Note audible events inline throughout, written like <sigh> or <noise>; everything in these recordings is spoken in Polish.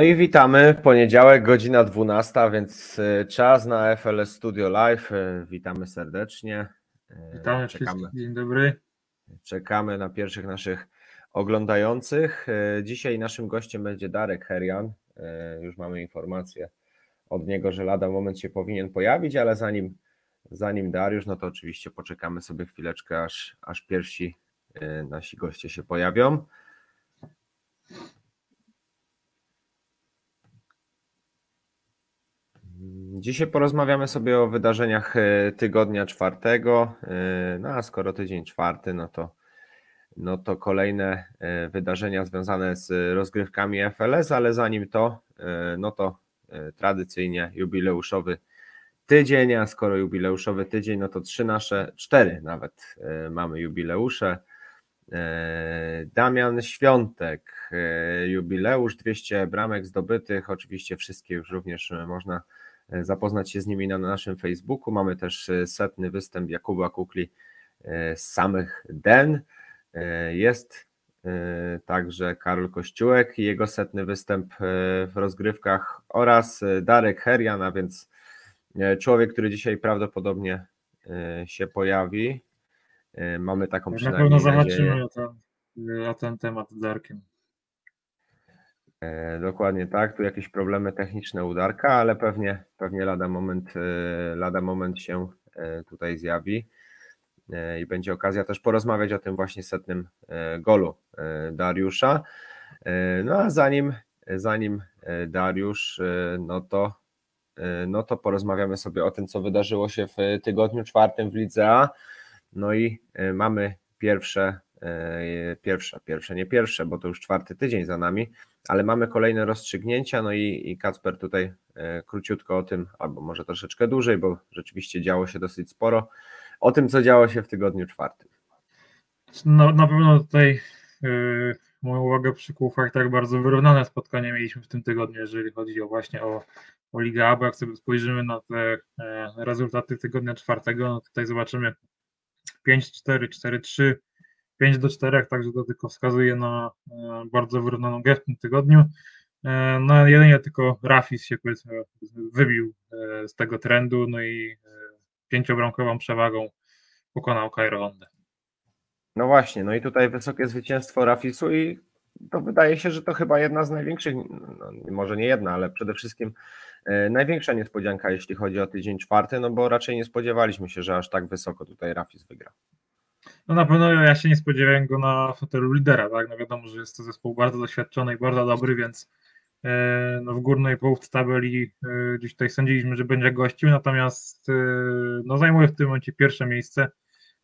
No i witamy. Poniedziałek, godzina 12, więc e, czas na FLS Studio Live. E, witamy serdecznie. E, witamy czekamy, wszystkich. Dzień dobry. Czekamy na pierwszych naszych oglądających. Dzisiaj naszym gościem będzie Darek Herian. Już mamy informację od niego, że lada moment się powinien pojawić, ale zanim, zanim Dariusz, no to oczywiście poczekamy sobie chwileczkę, aż, aż pierwsi nasi goście się pojawią. Dzisiaj porozmawiamy sobie o wydarzeniach e, tygodnia czwartego. E, no a skoro tydzień czwarty, no to, no to kolejne e, wydarzenia związane z rozgrywkami FLS, ale zanim to, no to tradycyjnie jubileuszowy tydzień, a skoro jubileuszowy tydzień, no to trzy nasze, cztery nawet mamy jubileusze. Damian Świątek, jubileusz, 200 bramek zdobytych, oczywiście wszystkie już również można zapoznać się z nimi na naszym Facebooku. Mamy też e, setny występ Jakuba Kukli e, z samych Den. Jest także Karol Kościółek i jego setny występ w rozgrywkach oraz Darek Herian, a więc człowiek, który dzisiaj prawdopodobnie się pojawi. Mamy taką przynajmniej Na pewno zobaczymy na ten temat z Darkiem. E, dokładnie tak, tu jakieś problemy techniczne udarka, ale pewnie, pewnie lada moment, e, lada moment się e, tutaj zjawi i będzie okazja też porozmawiać o tym właśnie setnym golu Dariusza. No a zanim, zanim Dariusz, no to, no to porozmawiamy sobie o tym, co wydarzyło się w tygodniu czwartym w Lidze A. No i mamy pierwsze, pierwsze, pierwsze, nie pierwsze, bo to już czwarty tydzień za nami, ale mamy kolejne rozstrzygnięcia, no i, i Kacper tutaj e, króciutko o tym, albo może troszeczkę dłużej, bo rzeczywiście działo się dosyć sporo, o tym, co działo się w tygodniu czwartym. No, na pewno tutaj yy, moją uwagę przykuł fakt, jak bardzo wyrównane spotkanie mieliśmy w tym tygodniu, jeżeli chodzi o właśnie o, o Ligę A, bo jak sobie spojrzymy na te e, rezultaty tygodnia czwartego, no tutaj zobaczymy 5-4, 4-3, 5 do 4, także to tylko wskazuje na e, bardzo wyrównaną grę w tym tygodniu. E, no jedynie tylko Rafis się powiedzmy wybił e, z tego trendu, no i pięciobramkową przewagą pokonał Honda. No właśnie, no i tutaj wysokie zwycięstwo Rafisu i to wydaje się, że to chyba jedna z największych, no może nie jedna, ale przede wszystkim największa niespodzianka, jeśli chodzi o tydzień czwarty, no bo raczej nie spodziewaliśmy się, że aż tak wysoko tutaj Rafis wygra. No na pewno ja się nie spodziewałem go na fotelu lidera, tak? No wiadomo, że jest to zespół bardzo doświadczony i bardzo dobry, więc e, no w górnej połówce tabeli e, gdzieś tutaj sądziliśmy, że będzie gościł, natomiast e, no zajmuje w tym momencie pierwsze miejsce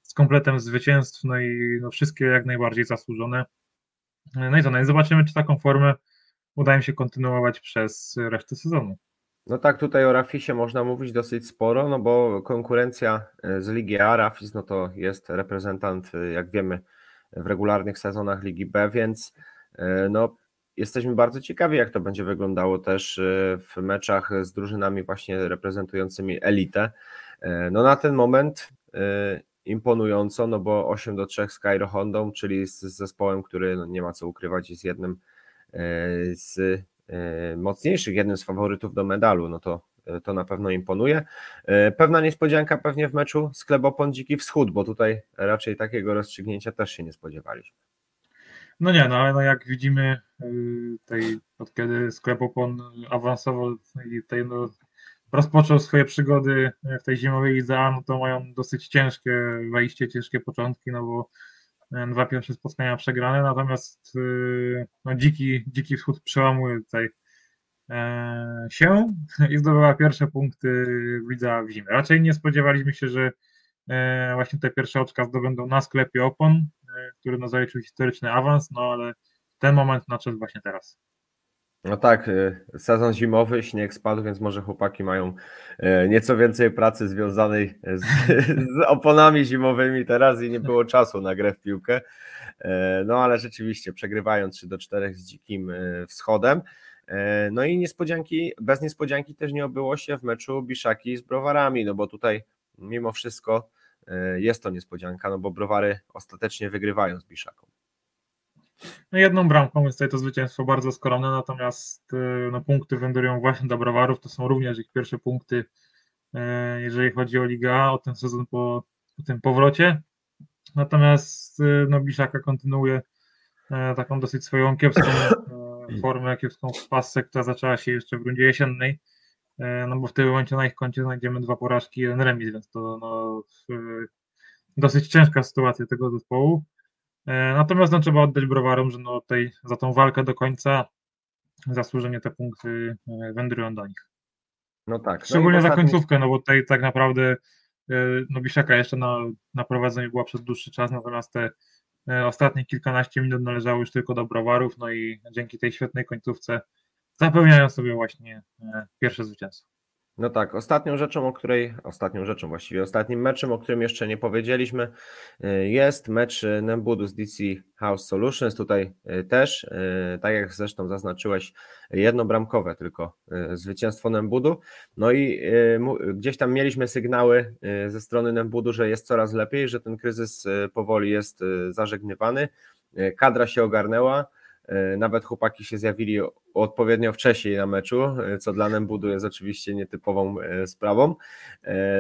z kompletem zwycięstw, no i no wszystkie jak najbardziej zasłużone. No i no i zobaczymy, czy taką formę uda im się kontynuować przez resztę sezonu. No tak, tutaj o Rafisie można mówić dosyć sporo, no bo konkurencja e, z Ligi A, Rafis no to jest reprezentant, e, jak wiemy, w regularnych sezonach Ligi B, więc e, no jesteśmy bardzo ciekawi, jak to będzie wyglądało też w meczach z drużynami właśnie reprezentującymi elitę. No na ten moment imponująco, no bo 8 do 3 z Cairo Hondą, czyli z zespołem, który no nie ma co ukrywać, jest jednym z mocniejszych, jednym z faworytów do medalu, no to, e, to na pewno imponuje. E, pewna niespodzianka pewnie w meczu z Klebopon Dziki Wschód, bo tutaj raczej takiego rozstrzygnięcia też się nie spodziewaliśmy. No nie, no no jak widzimy, tej, od kiedy Sklepopon awansował i tutaj no, rozpoczął swoje przygody w tej zimowej lidze, no to mają dosyć ciężkie wejście, ciężkie początki, no bo dwa pierwsze spotkania przegrane, natomiast y, no, dziki, dziki wschód przełamuje tutaj e, się <laughs> i zdobyła pierwsze punkty widza w zimę. Raczej nie spodziewaliśmy się, że e, właśnie te pierwsze oczka zdobędą na sklepie opon, e, który no zaliczył historyczny awans, no ale ten moment nadszedł właśnie teraz. No tak, y, sezon zimowy, śnieg spadł, więc może chłopaki mają y, nieco więcej pracy związanej z, <laughs> z oponami zimowymi teraz i nie było czasu na grę w piłkę. E, no ale rzeczywiście przegrywając 3 do 4 z dzikim y, wschodem. No i niespodzianki, bez niespodzianki też nie obyło się w meczu Biszaki z Browarami, no bo tutaj mimo wszystko jest to niespodzianka, no bo Browary ostatecznie wygrywają z Biszaką. No jedną bramką jest tutaj to zwycięstwo bardzo skromne, natomiast no, punkty wędrują właśnie do Browarów, to są również ich pierwsze punkty, jeżeli chodzi o Liga, o ten sezon po, po tym powrocie. Natomiast no, Biszaka kontynuuje taką dosyć swoją kiepską <clears throat> formę, kiepską pasę, która zaczęła się jeszcze w rundzie jesiennej. E, no bo w tym momencie na ich koncie znajdziemy dwa porażki i jeden remis, więc to no, dosyć ciężka sytuacja tego zespołu. E, natomiast no, trzeba oddać browarom, że no, tej, za tą walkę do końca zasłużenie te punkty e, wędrują do nich. No tak. No Szczególnie za końcówkę, no bo tutaj tak naprawdę no Biszaka jeszcze na, na prowadzeniu była przez dłuższy czas, natomiast te ostatnie kilkanaście minut należały już tylko do browarów, no i dzięki tej świetnej końcówce zapewniają sobie właśnie e, pierwsze zwycięstwo. No tak, ostatnią rzeczą, o której, ostatnią rzeczą właściwie, ostatnim meczem, o którym jeszcze nie powiedzieliśmy, e, jest mecz Nembudu z DC House Solutions. Tutaj e, też, tak jak zresztą zaznaczyłeś, jednobramkowe tylko zwycięstwo Nembudu. No i gdzieś tam mieliśmy sygnały ze strony Nembudu, że jest coraz lepiej, że ten kryzys powoli jest zażegnywany. Kadra się ogarnęła nawet chłopaki się zjawili odpowiednio wcześniej na meczu, e, co dla Nembudu jest oczywiście nietypową e, sprawą.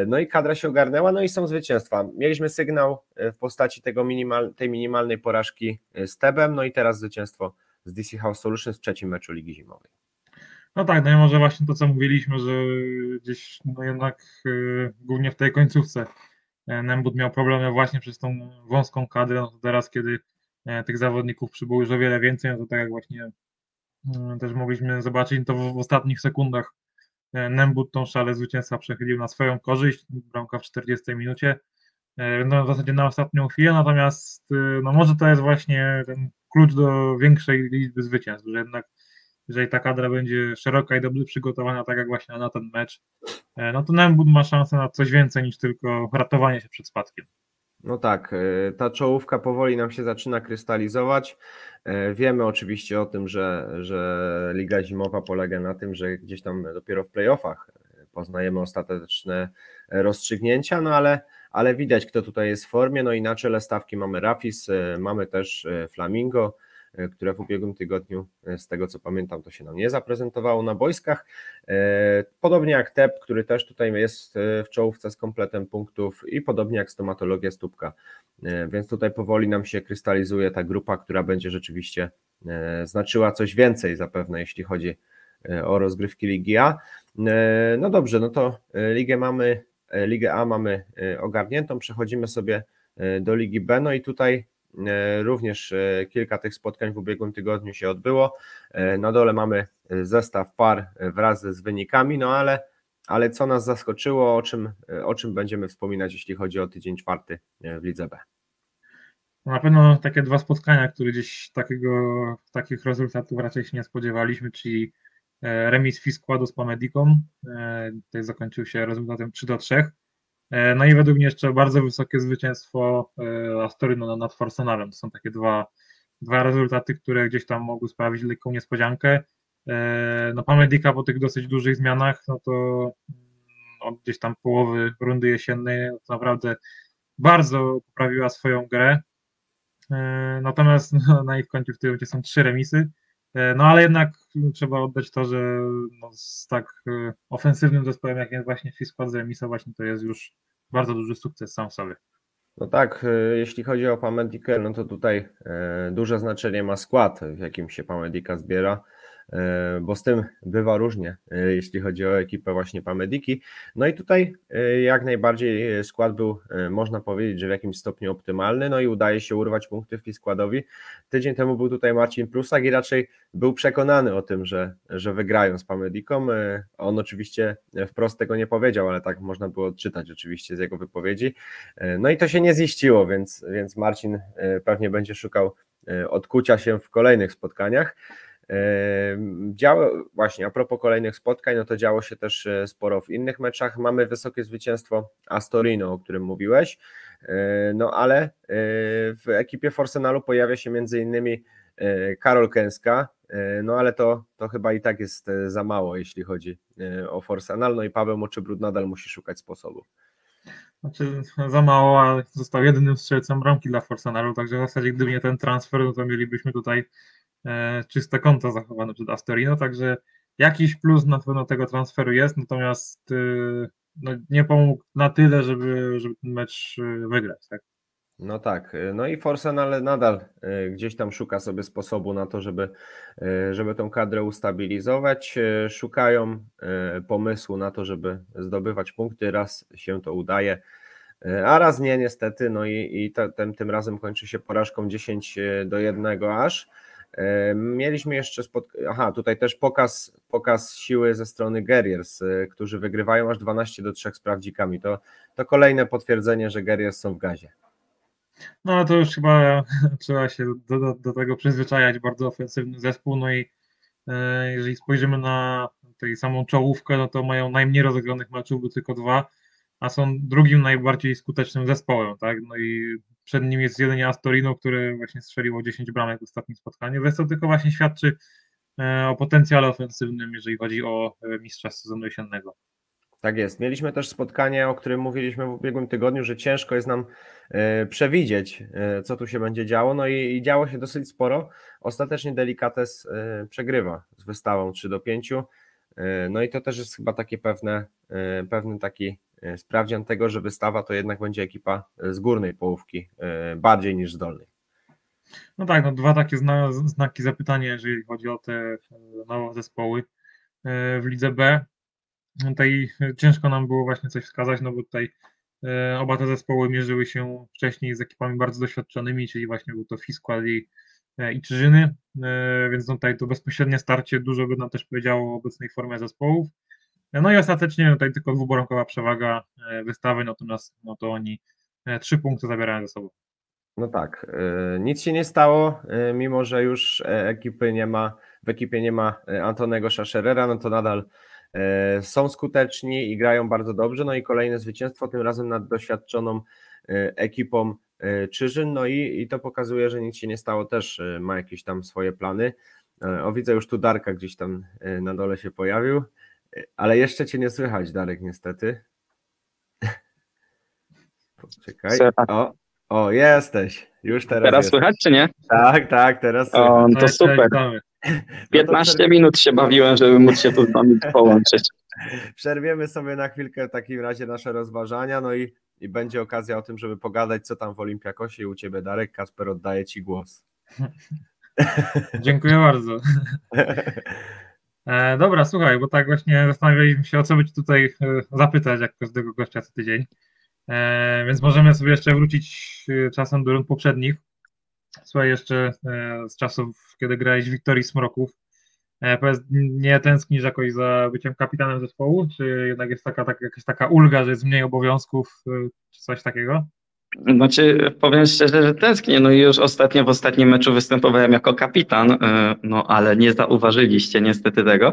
No i kadra się ogarnęła, no i są zwycięstwa. Mieliśmy sygnał w postaci tego minimal, tej minimalnej porażki z Tebem, no i teraz zwycięstwo z DC House Solutions w trzecim meczu Ligi Zimowej. No tak, no i może właśnie to, co mówiliśmy, że gdzieś no jednak głównie w tej końcówce Nembud miał problemy właśnie przez tą wąską kadrę, no teraz, kiedy E, tych zawodników przybyło już o wiele więcej, no to tak jak właśnie mm, też mogliśmy zobaczyć, to w, ostatnich sekundach e, Nembut tą szalę zwycięstwa przechylił na swoją korzyść, bramka w 40 minucie, e, no w zasadzie na ostatnią chwilę, natomiast no może to jest właśnie ten klucz do większej liczby zwycięstw, że jednak jeżeli ta kadra będzie szeroka i dobrze przygotowana, tak jak właśnie na ten mecz, no to Nembut ma szansę na coś więcej niż tylko ratowanie się przed spadkiem. No tak, e, ta czołówka powoli nam się zaczyna krystalizować. E, wiemy oczywiście o tym, że, że Liga Zimowa polega na tym, że gdzieś tam dopiero w playoffach poznajemy ostateczne rozstrzygnięcia, no ale, ale widać, kto tutaj jest w formie. No i na czele stawki mamy Rafis, e, mamy też Flamingo, E, które w ubiegłym tygodniu, e, z tego co pamiętam, to się nam nie zaprezentowało na boiskach. E, podobnie jak TEP, który też tutaj jest w czołówce z kompletem punktów i podobnie jak stomatologia stópka. Więc tutaj powoli nam się krystalizuje ta grupa, która będzie rzeczywiście znaczyła coś więcej zapewne, jeśli chodzi o rozgrywki Ligi A. No dobrze, no to ligę mamy, Ligę A mamy ogarniętą, przechodzimy sobie do Ligi B, no i tutaj E, również e, kilka tych spotkań w ubiegłym tygodniu się odbyło. E, na dole mamy zestaw par wraz z wynikami, no ale, ale co nas zaskoczyło, o czym, o czym będziemy wspominać, jeśli chodzi o tydzień czwarty w Lidze B? Na pewno takie dwa spotkania, które gdzieś takiego, takich rezultatów raczej się nie spodziewaliśmy, czyli remis Fiskładu z Pamediką. Tutaj zakończył się rezultatem 3 do 3. E, no i według mnie jeszcze bardzo wysokie zwycięstwo e, Astorynu nad Forsenarem. To są takie dwa, dwa rezultaty, które gdzieś tam mogły sprawić lekką niespodziankę. E, no Pamedika po tych dosyć dużych zmianach, no to mm, od gdzieś tam połowy rundy jesiennej to naprawdę bardzo poprawiła swoją grę. Natomiast <laughs> no, na ich końcu w tym momencie są trzy remisy. No ale jednak trzeba oddać to, że no, z tak e, ofensywnym zespołem, jak jest właśnie Fiskład z remisa, właśnie to jest już bardzo duży sukces sam w sobie. No tak, e, jeśli chodzi o Pamedikę, no to tutaj e, duże znaczenie ma skład, w jakim się Pamedika zbiera. E, bo z tym bywa różnie, e, jeśli chodzi o ekipę właśnie Pamediki. No i tutaj e, jak najbardziej skład był, można powiedzieć, że w jakimś stopniu optymalny, no i udaje się urwać punkty w składowi. Tydzień temu był tutaj Marcin Prusak i raczej był przekonany o tym, że, że wygrają z Pamediką. On oczywiście wprost tego nie powiedział, ale tak można było odczytać oczywiście z jego wypowiedzi. No i to się nie ziściło, więc, więc Marcin pewnie będzie szukał odkucia się w kolejnych spotkaniach. Działo, właśnie a propos kolejnych spotkań, no to działo się też e, sporo w innych meczach. Mamy wysokie zwycięstwo Astorino, o którym mówiłeś, e, no ale e, w ekipie Forsenalu pojawia się między innymi Karol Kęska, no ale to, to chyba i tak jest za mało, jeśli chodzi o Forsenal, no i Paweł Moczybrud nadal musi szukać sposobu. Znaczy za mało, ale został jedynym strzelcem bramki dla Forsenalu, także w zasadzie gdyby nie ten transfer, no to mielibyśmy tutaj czyste konto zachowane przed Astorino, także jakiś plus na pewno tego transferu jest, natomiast e, no, nie pomógł na tyle, żeby, żeby ten mecz e, wygrać. Tak? No tak, no i Forsenal nadal e, gdzieś tam szuka sobie sposobu na to, żeby, e, żeby tą kadrę ustabilizować. E, szukają pomysłu na to, żeby zdobywać punkty. Raz się to udaje, a raz nie niestety. No i, i tym razem kończy się porażką 10 do 1 aż. Mieliśmy jeszcze spot... Aha, tutaj też pokaz, pokaz siły ze strony Guerriers, którzy wygrywają aż 12 do 3 z prawdzikami. To, to kolejne potwierdzenie, że Guerriers są w gazie. No to już chyba <laughs> trzeba się do, do, do tego przyzwyczajać, bardzo ofensywny zespół, no i e, jeżeli spojrzymy na tej samą czołówkę, no to mają najmniej rozegranych meczów, bo tylko dwa, a są drugim najbardziej skutecznym zespołem, tak, no i przed nim jest jedynie Astorino, który właśnie strzeliło 10 bramek w ostatnim spotkaniu, więc to tylko właśnie świadczy e, o potencjale ofensywnym, jeżeli chodzi o e, mistrza sezonu jesiennego. Tak jest. Mieliśmy też spotkanie, o którym mówiliśmy w ubiegłym tygodniu, że ciężko jest nam e, przewidzieć, co tu się będzie działo. No i, działo się dosyć sporo. Ostatecznie Delikates przegrywa z wystawą 3 do 5. No i to też jest chyba takie pewne, pewny taki sprawdzian tego, że wystawa to jednak będzie ekipa z górnej połówki, bardziej niż z dolnej. No tak, no dwa takie zna, znaki zapytania, jeżeli chodzi o te nowe zespoły w lidze B tutaj ciężko nam było właśnie coś wskazać, no bo tutaj e, oba te zespoły mierzyły się wcześniej z ekipami bardzo doświadczonymi, czyli właśnie był to Fisqual i, e, i Czyżyny, e, więc tutaj to bezpośrednie starcie dużo by nam też powiedziało o obecnej formie zespołów. No i ostatecznie tutaj tylko dwubaronkowa przewaga wystawy, natomiast no to oni trzy punkty zabierają ze sobą. No tak, nic się nie stało, mimo że już ekipy nie ma, w ekipie nie ma Antonego Szaszerera, no to nadal E, są skuteczni i grają bardzo dobrze. No i kolejne zwycięstwo, tym razem nad doświadczoną e, ekipą e, Czyżyn. No i, i to pokazuje, że nic się nie stało, też ma jakieś tam swoje plany. O, widzę już tu Darka gdzieś tam na dole się pojawił, ale jeszcze cię nie słychać, Darek, niestety. <laughs> Czekaj. O, o, jesteś. Już teraz. Teraz słychać, czy nie? Tak, tak, teraz słychać. O, to super. 15 no minut się bawiłem, żeby móc się tu z wami <laughs> połączyć. Przerwiemy sobie na chwilkę w takim razie nasze rozważania, no i, i będzie okazja o tym, żeby pogadać, co tam w Olimpiakosie i u Ciebie, Darek. Kasper, oddaję Ci głos. <laughs> Dziękuję bardzo. E, dobra, słuchaj, bo tak właśnie zastanawialiśmy się, o co być tutaj e, zapytać, jak każdego gościa co tydzień. E, więc możemy sobie jeszcze wrócić e, czasem do rund poprzednich. Słuchaj, jeszcze e, z czasów, kiedy grałeś w Wiktorii Smroków, e, powiedz, nie tęsknisz jakoś za byciem kapitanem zespołu, czy jednak jest taka, taka, jakaś taka ulga, że jest mniej obowiązków, czy coś takiego? Znaczy, powiem szczerze, że tęsknię. No i już ostatnio w ostatnim meczu występowałem jako kapitan, no ale nie zauważyliście niestety tego.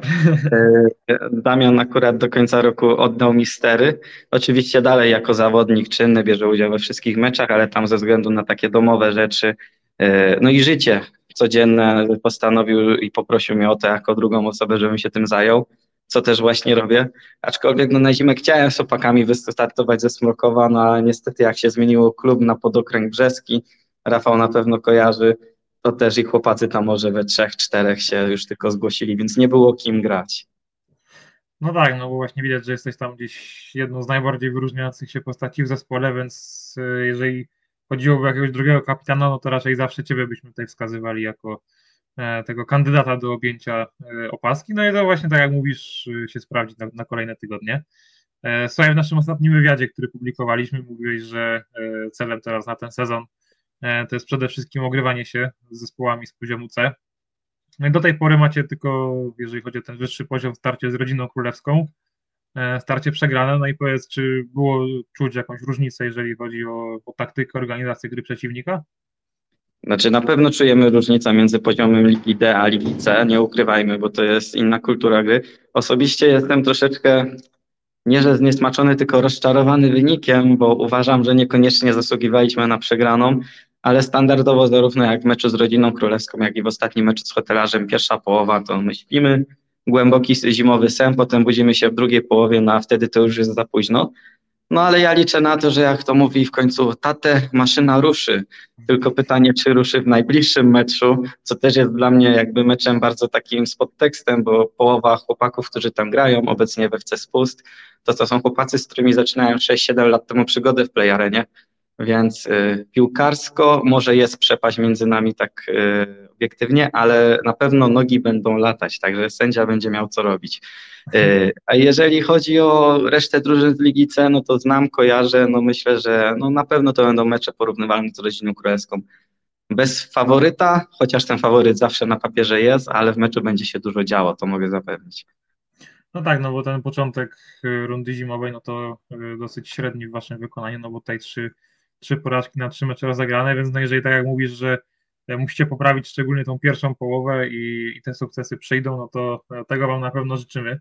Damian akurat do końca roku oddał mi stery. Oczywiście dalej jako zawodnik czynny bierze udział we wszystkich meczach, ale tam ze względu na takie domowe rzeczy E, no i życie codzienne postanowił i poprosił mnie o to jako drugą osobę, żebym się tym zajął, co też właśnie robię. Aczkolwiek no, na zimę chciałem z opakami wystartować ze Smrokowa, no ale niestety jak się zmieniło klub na podokręg brzeski, Rafał na pewno kojarzy, to też i chłopacy tam może we trzech, czterech się już tylko zgłosili, więc nie było kim grać. No tak, no bo właśnie widać, że jesteś tam gdzieś jedną z najbardziej wyróżniających się postaci w zespole, więc e, jeżeli chodziłoby o jakiegoś drugiego kapitana, no to raczej zawsze ciebie byśmy tutaj wskazywali jako tego kandydata do objęcia e, opaski. No i to właśnie tak jak mówisz, e, się sprawdzi na, na kolejne tygodnie. Słuchaj, w naszym ostatnim wywiadzie, który publikowaliśmy, mówiłeś, że celem teraz na ten sezon to jest przede wszystkim ogrywanie się z zespołami z poziomu C. No do tej pory macie tylko, jeżeli chodzi o ten wyższy poziom, starcie z rodziną królewską. E, starcie przegrane. No i powiedz, czy było czuć jakąś różnicę, jeżeli chodzi o, o taktykę, organizację gry przeciwnika? Znaczy na pewno czujemy różnicę między poziomem Ligi D a Ligi C, nie ukrywajmy, bo to jest inna kultura gry. Osobiście jestem troszeczkę nie że zniesmaczony, tylko rozczarowany wynikiem, bo uważam, że niekoniecznie zasługiwaliśmy na przegraną, ale standardowo zarówno jak w meczu z Rodziną Królewską, jak i w ostatnim meczu z Hotelarzem, pierwsza połowa to my śpimy, głęboki zimowy sen, potem budzimy się w drugiej połowie, no a wtedy to już jest za późno. No ale ja liczę na to, że jak to mówi w końcu tatę, maszyna ruszy. Tylko pytanie, czy ruszy w najbliższym meczu, co też jest dla mnie jakby meczem bardzo takim z podtekstem, bo połowa chłopaków, którzy tam grają obecnie we FC Spust, to to są chłopacy, z którymi zaczynają 6-7 lat temu przygodę w Playarenie, więc y, piłkarsko może jest przepaść między nami tak y, obiektywnie, ale na pewno nogi będą latać, także sędzia będzie miał co robić. Y, a jeżeli chodzi o resztę drużyn z Ligi C, no to znam, kojarzę, no myślę, że no na pewno to będą mecze porównywalne z rodziną królewską. Bez faworyta, chociaż ten faworyt zawsze na papierze jest, ale w meczu będzie się dużo działo, to mogę zapewnić. No tak, no bo ten początek rundy zimowej, no to dosyć średni w waszym wykonaniu, no bo tutaj trzy, trzy porażki na trzy mecze rozegrane, więc no jeżeli tak jak mówisz, że e, musicie poprawić szczególnie tą pierwszą połowę i, i te sukcesy przyjdą, no to e, tego wam na pewno życzymy.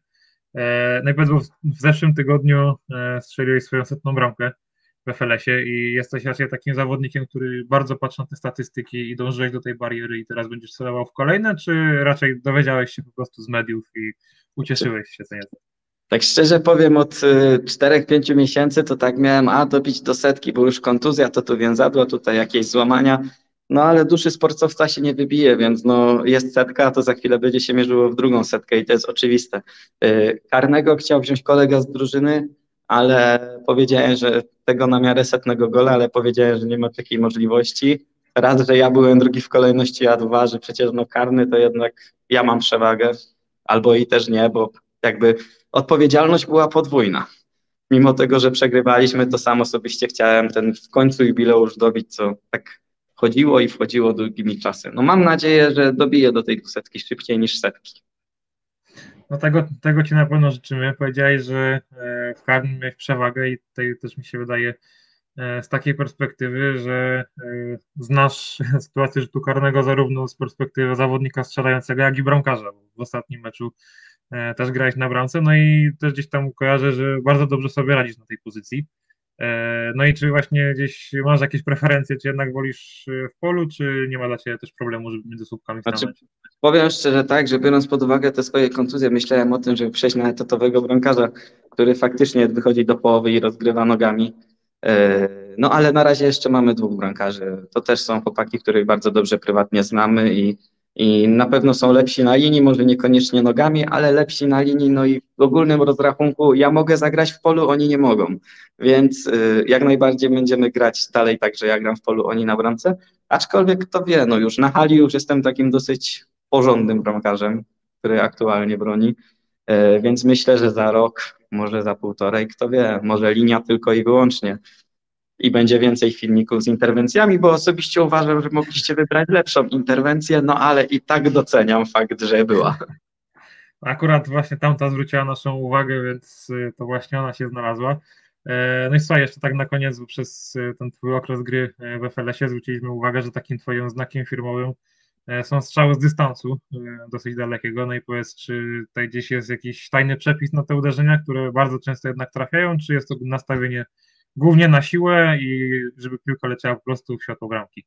E, najpierw w zeszłym tygodniu e, strzeliłeś swoją setną bramkę w FLS-ie i jesteś raczej takim zawodnikiem, który bardzo patrzy na te statystyki i dążyłeś do tej bariery i teraz będziesz celował w kolejne, czy raczej dowiedziałeś się po prostu z mediów i ucieszyłeś się co nieco? Tak szczerze powiem, od 4-5 y, miesięcy to tak miałem, a dobić do setki, bo już kontuzja, to tu więzadło, tutaj jakieś złamania, no ale duszy sportowca się nie wybije, więc no jest setka, to za chwilę będzie się mierzyło w drugą setkę i to jest oczywiste. Y, karnego chciał wziąć kolega z drużyny, ale powiedziałem, że tego na miarę setnego gola, ale powiedziałem, że nie ma takiej możliwości. Raz, że ja byłem drugi w kolejności, a dwa, że przecież no karny to jednak ja mam przewagę, albo i też nie, bo jakby odpowiedzialność była podwójna. Mimo tego, że przegrywaliśmy, to sam osobiście chciałem ten w końcu jubileusz dobić, co tak chodziło i wchodziło długimi czasy. No mam nadzieję, że dobiję do tej dwusetki szybciej niż setki. No tego, tego Ci na pewno życzymy. Powiedziałeś, że e, w karnym miałeś przewagę i tutaj też mi się wydaje e, z takiej perspektywy, że e, znasz <laughs> sytuację rzutu karnego zarówno z perspektywy zawodnika strzelającego, jak i bramkarza. W ostatnim meczu też grałeś na bramce, no i też gdzieś tam kojarzę, że bardzo dobrze sobie radzisz na tej pozycji. E, no i czy właśnie gdzieś masz jakieś preferencje, czy jednak wolisz e, w polu, czy nie ma dla Ciebie też problemu, żeby między słupkami? Znaczy, powiem szczerze tak, że biorąc pod uwagę te swoje kontuzje, myślałem o tym, żeby przejść na etatowego bramkarza, który faktycznie wychodzi do połowy i rozgrywa nogami. E, no ale na razie jeszcze mamy dwóch bramkarzy. To też są chłopaki, których bardzo dobrze prywatnie znamy i i na pewno są lepsi na linii, może niekoniecznie nogami, ale lepsi na linii, no i w ogólnym rozrachunku ja mogę zagrać w polu, oni nie mogą, więc y, jak najbardziej będziemy grać dalej tak, że ja gram w polu, oni na bramce, aczkolwiek kto wie, no już na hali już jestem takim dosyć porządnym bramkarzem, który aktualnie broni, y, więc myślę, że za rok, może za półtorej, kto wie, może linia tylko i wyłącznie i będzie więcej filmików z interwencjami, bo osobiście uważam, że mogliście wybrać lepszą interwencję, no ale i tak doceniam fakt, że była. Akurat właśnie tamta zwróciła naszą uwagę, więc y, to właśnie ona się znalazła. E, no i słuchaj, jeszcze tak na koniec, bo przez y, ten twój okres gry e, w FLS-ie zwróciliśmy uwagę, że takim twoim znakiem firmowym e, są strzały z dystansu dosyć dalekiego. No i powiedz, czy tutaj gdzieś jest jakiś tajny przepis na te uderzenia, które bardzo często jednak trafiają, czy jest to nastawienie głównie na siłę i żeby piłka leciała po prostu w światło bramki.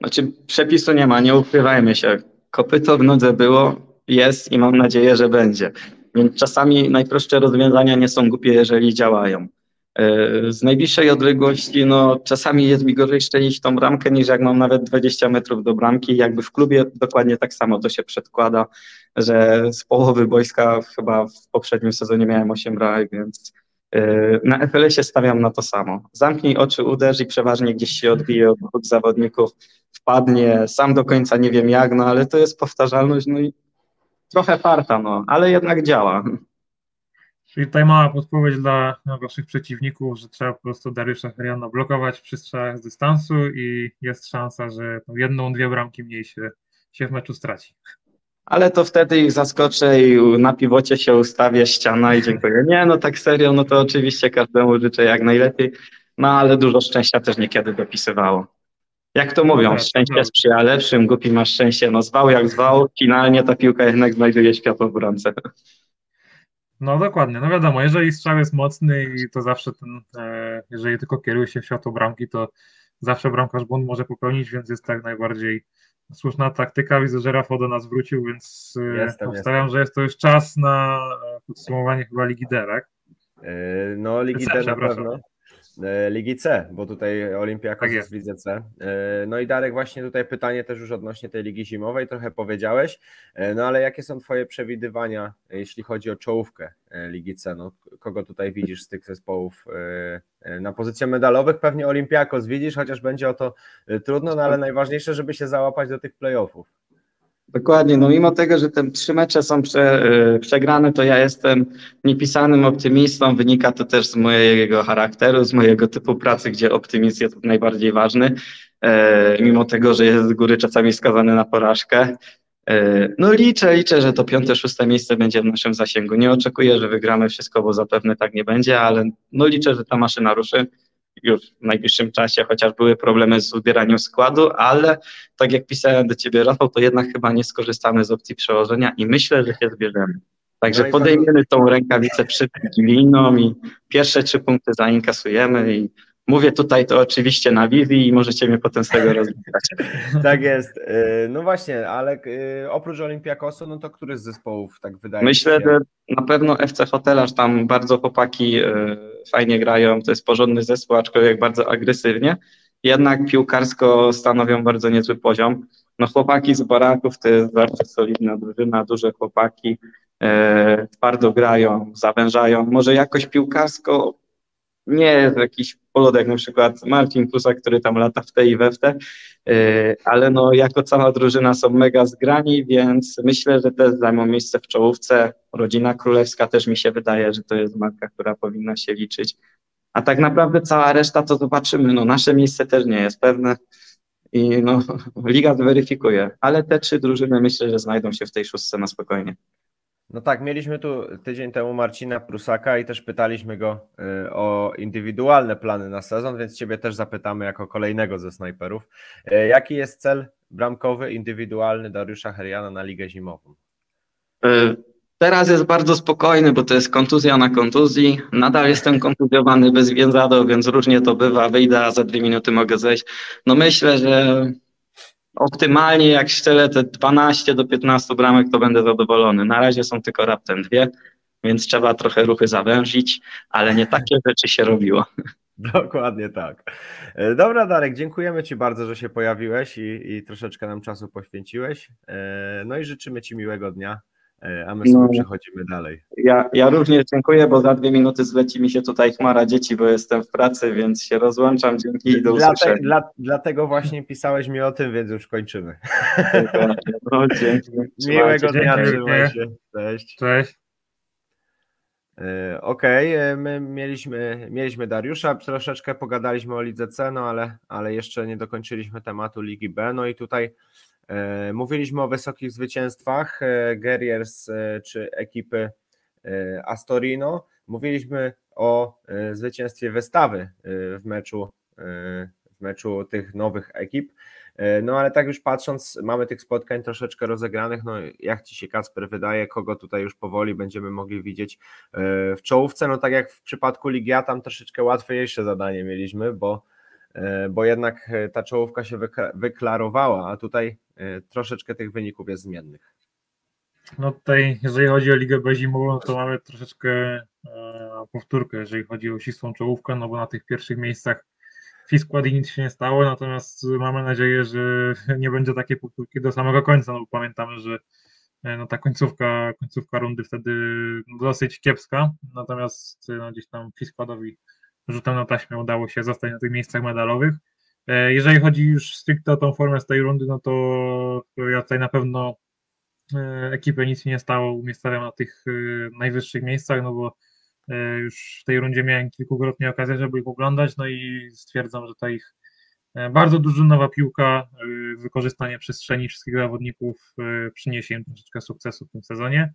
Znaczy przepisu nie ma, nie ukrywajmy się. Kopyto w nodze było, jest i mam nadzieję, że będzie. Więc czasami najprostsze rozwiązania nie są głupie, jeżeli działają. E, z najbliższej odległości, no czasami jest mi gorzej szczelić tą bramkę, niż jak mam nawet 20 metrów do bramki. Jakby w klubie dokładnie tak samo to się przedkłada, że z połowy boiska chyba w poprzednim sezonie miałem 8 bramek, więc Yy, na FLS-ie stawiam na to samo. Zamknij oczy, uderz i przeważnie gdzieś się odbije od dwóch zawodników, wpadnie, sam do końca nie wiem jak, no ale to jest powtarzalność, no i trochę farta, no, ale jednak działa. Czyli tutaj mała podpowiedź dla waszych przeciwników, że trzeba po prostu Dariusza Heriana blokować przy strzałach z dystansu i jest szansa, że jedną, dwie bramki mniej się, się w meczu straci ale to wtedy ich zaskoczę i na piwocie się ustawię, ściana i dziękuję. Nie, no tak serio, no to oczywiście każdemu życzę jak najlepiej, no ale dużo szczęścia też niekiedy dopisywało. Jak to mówią, szczęście sprzyja lepszym, głupi masz szczęście, no zwał jak zwał, finalnie ta piłka jednak znajduje światło w bramce. No dokładnie, no wiadomo, jeżeli strzał jest mocny i to zawsze ten, e, jeżeli tylko kieruje się w światło bramki, to zawsze bramkarz błąd może popełnić, więc jest tak najbardziej słuszna taktyka. Widzę, że Rafał do nas wrócił, więc e, jestem, obstawiam, że jest to już czas na e, podsumowanie chyba Ligi Derek. E, no, Ligi C, D na pewno. Ligi C, bo tutaj Olympiakos Tak jest w Lidze C. No i Darek, właśnie tutaj pytanie też już odnośnie tej Ligi Zimowej, trochę powiedziałeś, no ale jakie są Twoje przewidywania, jeśli chodzi o czołówkę Ligi C? No, kogo tutaj widzisz z tych zespołów na pozycjach medalowych? Pewnie Olympiakos widzisz, chociaż będzie o to e, trudno, no ale najważniejsze, żeby się załapać do tych playoffów. Dokładnie, no mimo tego, że te trzy mecze są prze, y, przegrane, to ja jestem niepisanym optymistą. Wynika to też z mojego charakteru, z mojego typu pracy, gdzie optymizm jest najbardziej ważny, e, mimo tego, że jest z góry czasami skazany na porażkę. E, No liczę, liczę, że to piąte, szóste miejsce będzie w naszym zasięgu. Nie oczekuję, że wygramy wszystko, bo zapewne tak nie będzie, ale no liczę, że ta maszyna ruszy już w najbliższym czasie, chociaż były problemy z zbieraniem składu, ale tak jak pisałem do ciebie, Rafał, to jednak chyba nie skorzystamy z opcji przełożenia i myślę, że się zbierzemy. Także No i podejmiemy tą rękawicę przed i pierwsze trzy punkty zainkasujemy i mówię tutaj to oczywiście na wizji i możecie mnie potem z tego <laughs> rozliczać. Tak jest. E, No właśnie, ale e, oprócz Olympiakosu, no to który z zespołów tak wydaje Myślę, się? że na pewno FC Hotelarz tam bardzo chłopaki e, fajnie grają, to jest porządny zespół, aczkolwiek bardzo agresywnie. Jednak piłkarsko stanowią bardzo niezły poziom. No chłopaki z Baraków to jest bardzo solidna drużyna, duże chłopaki, twardo grają, zawężają. Może jakoś piłkarsko nie jakiś polot jak na przykład Marcin Klusa, który tam lata w te i we w te, e, ale no jako cała drużyna są mega zgrani, więc myślę, że też zajmą miejsce w czołówce. Rodzina królewska też mi się wydaje, że to jest marka, która powinna się liczyć. A tak naprawdę cała reszta to zobaczymy. No, nasze miejsce też nie jest pewne i no, <laughs> liga zweryfikuje, ale te trzy drużyny myślę, że znajdą się w tej szóstce na spokojnie. No tak, mieliśmy tu tydzień temu Marcina Prusaka i też pytaliśmy go y, o indywidualne plany na sezon, więc Ciebie też zapytamy jako kolejnego ze snajperów. Y, Jaki jest cel bramkowy, indywidualny Dariusza Heriana na Ligę Zimową? Y, Teraz jest bardzo spokojny, bo to jest kontuzja na kontuzji. Nadal jestem kontuzjowany bez więzado, więc różnie to bywa. Wyjdę, a za dwie minuty mogę zejść. No myślę, że optymalnie jak strzelę te 12 do 15 bramek, to będę zadowolony. Na razie są tylko raptem dwie, więc trzeba trochę ruchy zawęzić, ale nie takie rzeczy się robiło. <laughs> Dokładnie tak. Y, Dobra, Darek, dziękujemy Ci bardzo, że się pojawiłeś i, i troszeczkę nam czasu poświęciłeś. Y, No i życzymy Ci miłego dnia, a my sobie No. przechodzimy dalej. Ja, ja również dziękuję, bo za dwie minuty zleci mi się tutaj chmara dzieci, bo jestem w pracy, więc się rozłączam. Dzięki i do usłyszenia. dla, dlatego właśnie pisałeś mi o tym, więc już kończymy. No, dzięki. <laughs> Miłego dnia, trzymaj się. Cześć. Cześć. E, Okej, e, my mieliśmy, mieliśmy Dariusza, troszeczkę pogadaliśmy o Lidze C, no ale, ale jeszcze nie dokończyliśmy tematu Ligi B. No i tutaj e, mówiliśmy o wysokich zwycięstwach e, Guerriers e, czy ekipy e, Astorino. Mówiliśmy o e, zwycięstwie wystawy e, w meczu, e, w meczu tych nowych ekip. E, No ale tak już patrząc, mamy tych spotkań troszeczkę rozegranych. No jak ci się Kasper wydaje, kogo tutaj już powoli będziemy mogli widzieć e, w czołówce? No tak jak w przypadku Ligi A, tam troszeczkę łatwiejsze zadanie mieliśmy, bo, e, bo jednak e, ta czołówka się wyklarowała, a tutaj e, troszeczkę tych wyników jest zmiennych. No tutaj, jeżeli chodzi o Ligę B zimową, to mamy troszeczkę e, powtórkę, jeżeli chodzi o ścisłą czołówkę, no bo na tych pierwszych miejscach Fiskład i nic się nie stało, natomiast mamy nadzieję, że nie będzie takiej powtórki do samego końca, no bo pamiętamy, że e, no ta końcówka, końcówka rundy wtedy no, dosyć kiepska, natomiast e, no, gdzieś tam Fiskładowi rzutem na taśmę udało się zostać na tych miejscach medalowych. E, Jeżeli chodzi już stricte o tą formę z tej rundy, no to ja tutaj na pewno e, ekipy nic nie stało, umieszczają na tych e, najwyższych miejscach, no bo już w tej rundzie miałem kilkukrotnie okazję, żeby ich oglądać, no i stwierdzam, że ta ich bardzo drużynowa piłka, wykorzystanie przestrzeni wszystkich zawodników przyniesie im troszeczkę sukcesu w tym sezonie.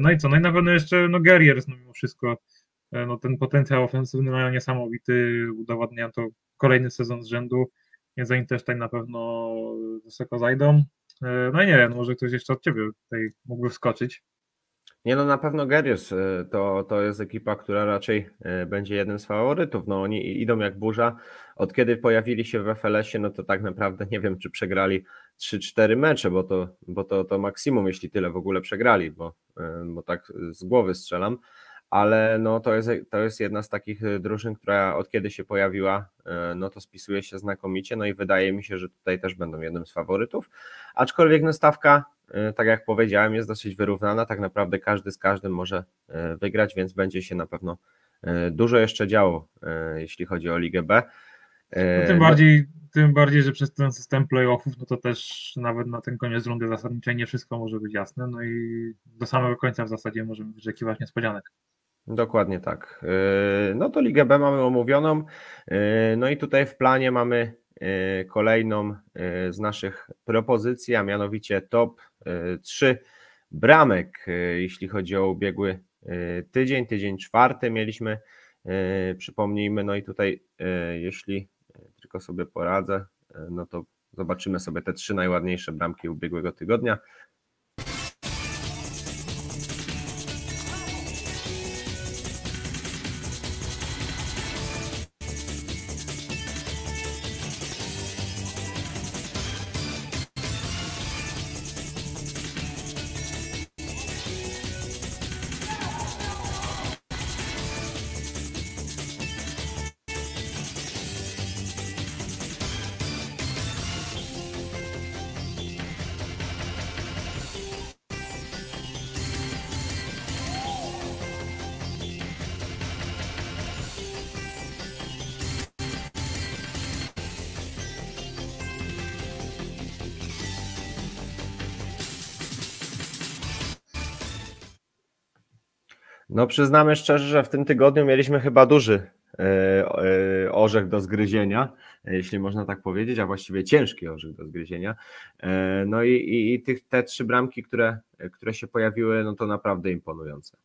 No i co, no i na pewno jeszcze no Guerriers, no mimo wszystko, no ten potencjał ofensywny mają niesamowity, udowadniają to kolejny sezon z rzędu, więc oni też tutaj na pewno wysoko zajdą. E, No i nie wiem, może ktoś jeszcze od Ciebie tutaj mógłby wskoczyć. Nie no, na pewno Gerius y, to, to jest ekipa, która raczej będzie jednym z faworytów. No oni idą jak burza. Od kiedy pojawili się w FLS-ie, no to tak naprawdę nie wiem, czy przegrali 3-4 mecze, bo to, bo to, to maksimum, jeśli tyle w ogóle przegrali, bo, bo tak z głowy strzelam. Ale no to jest, to jest jedna z takich y, drużyn, która od kiedy się pojawiła, y, no to spisuje się znakomicie, no i wydaje mi się, że tutaj też będą jednym z faworytów, aczkolwiek no stawka, y, tak jak powiedziałem, jest dosyć wyrównana, tak naprawdę każdy z każdym może wygrać, więc będzie się na pewno dużo jeszcze działo, jeśli chodzi o Ligę B. No tym, bardziej, tym bardziej, że przez ten system playoffów, no to też nawet na ten koniec rundy zasadniczej nie wszystko może być jasne, no i do samego końca w zasadzie możemy wyczekiwać niespodzianek. Dokładnie tak. Yy, no to Ligę B mamy omówioną. Yy, no i tutaj w planie mamy yy, kolejną z naszych propozycji, a mianowicie top 3 bramek, jeśli chodzi o ubiegły tydzień, tydzień czwarty mieliśmy, przypomnijmy, no i tutaj jeśli tylko sobie poradzę, no to zobaczymy sobie te trzy najładniejsze bramki ubiegłego tygodnia. No przyznamy szczerze, że w tym tygodniu mieliśmy chyba duży e, e, orzech do zgryzienia, jeśli można tak powiedzieć, a właściwie ciężki orzech do zgryzienia. E, no i, i, i tych, te trzy bramki, które, które się pojawiły, no to naprawdę imponujące.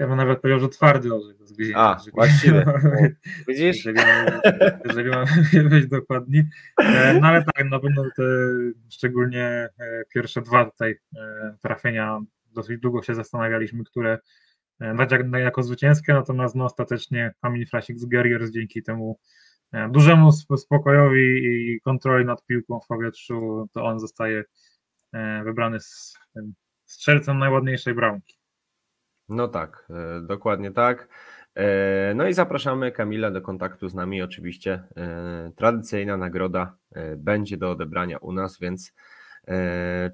Ja bym nawet powiedział, że twardy orzech do zgryzienia. A, żeby, właściwie. <laughs> Widzisz? Jeżeli, jeżeli mamy <laughs> być dokładni. No ale tak, na pewno te szczególnie pierwsze dwa tutaj trafienia dosyć długo się zastanawialiśmy, które dać jako zwycięskie, natomiast no, ostatecznie Kamil Frasik z Guerriers dzięki temu e, dużemu spokojowi i kontroli nad piłką w powietrzu, to on zostaje e, wybrany z strzelcem najładniejszej bramki. No tak, e, dokładnie tak. No i zapraszamy Kamila do kontaktu z nami. Oczywiście tradycyjna nagroda będzie do odebrania u nas, więc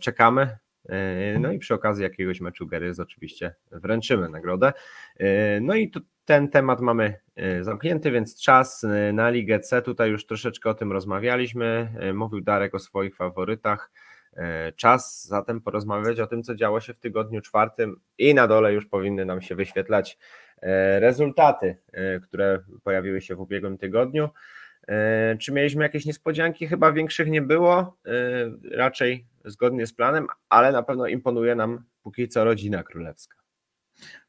czekamy. E, no i przy okazji jakiegoś meczu Gerys oczywiście wręczymy nagrodę. E, no i tu ten temat mamy e, zamknięty, więc czas na Ligę C. Tutaj już troszeczkę o tym rozmawialiśmy. Mówił Darek o swoich faworytach. Czas zatem porozmawiać o tym, co działo się w tygodniu czwartym i na dole już powinny nam się wyświetlać rezultaty, które pojawiły się w ubiegłym tygodniu. Czy mieliśmy jakieś niespodzianki? Chyba większych nie było. Raczej zgodnie z planem, ale na pewno imponuje nam póki co rodzina królewska.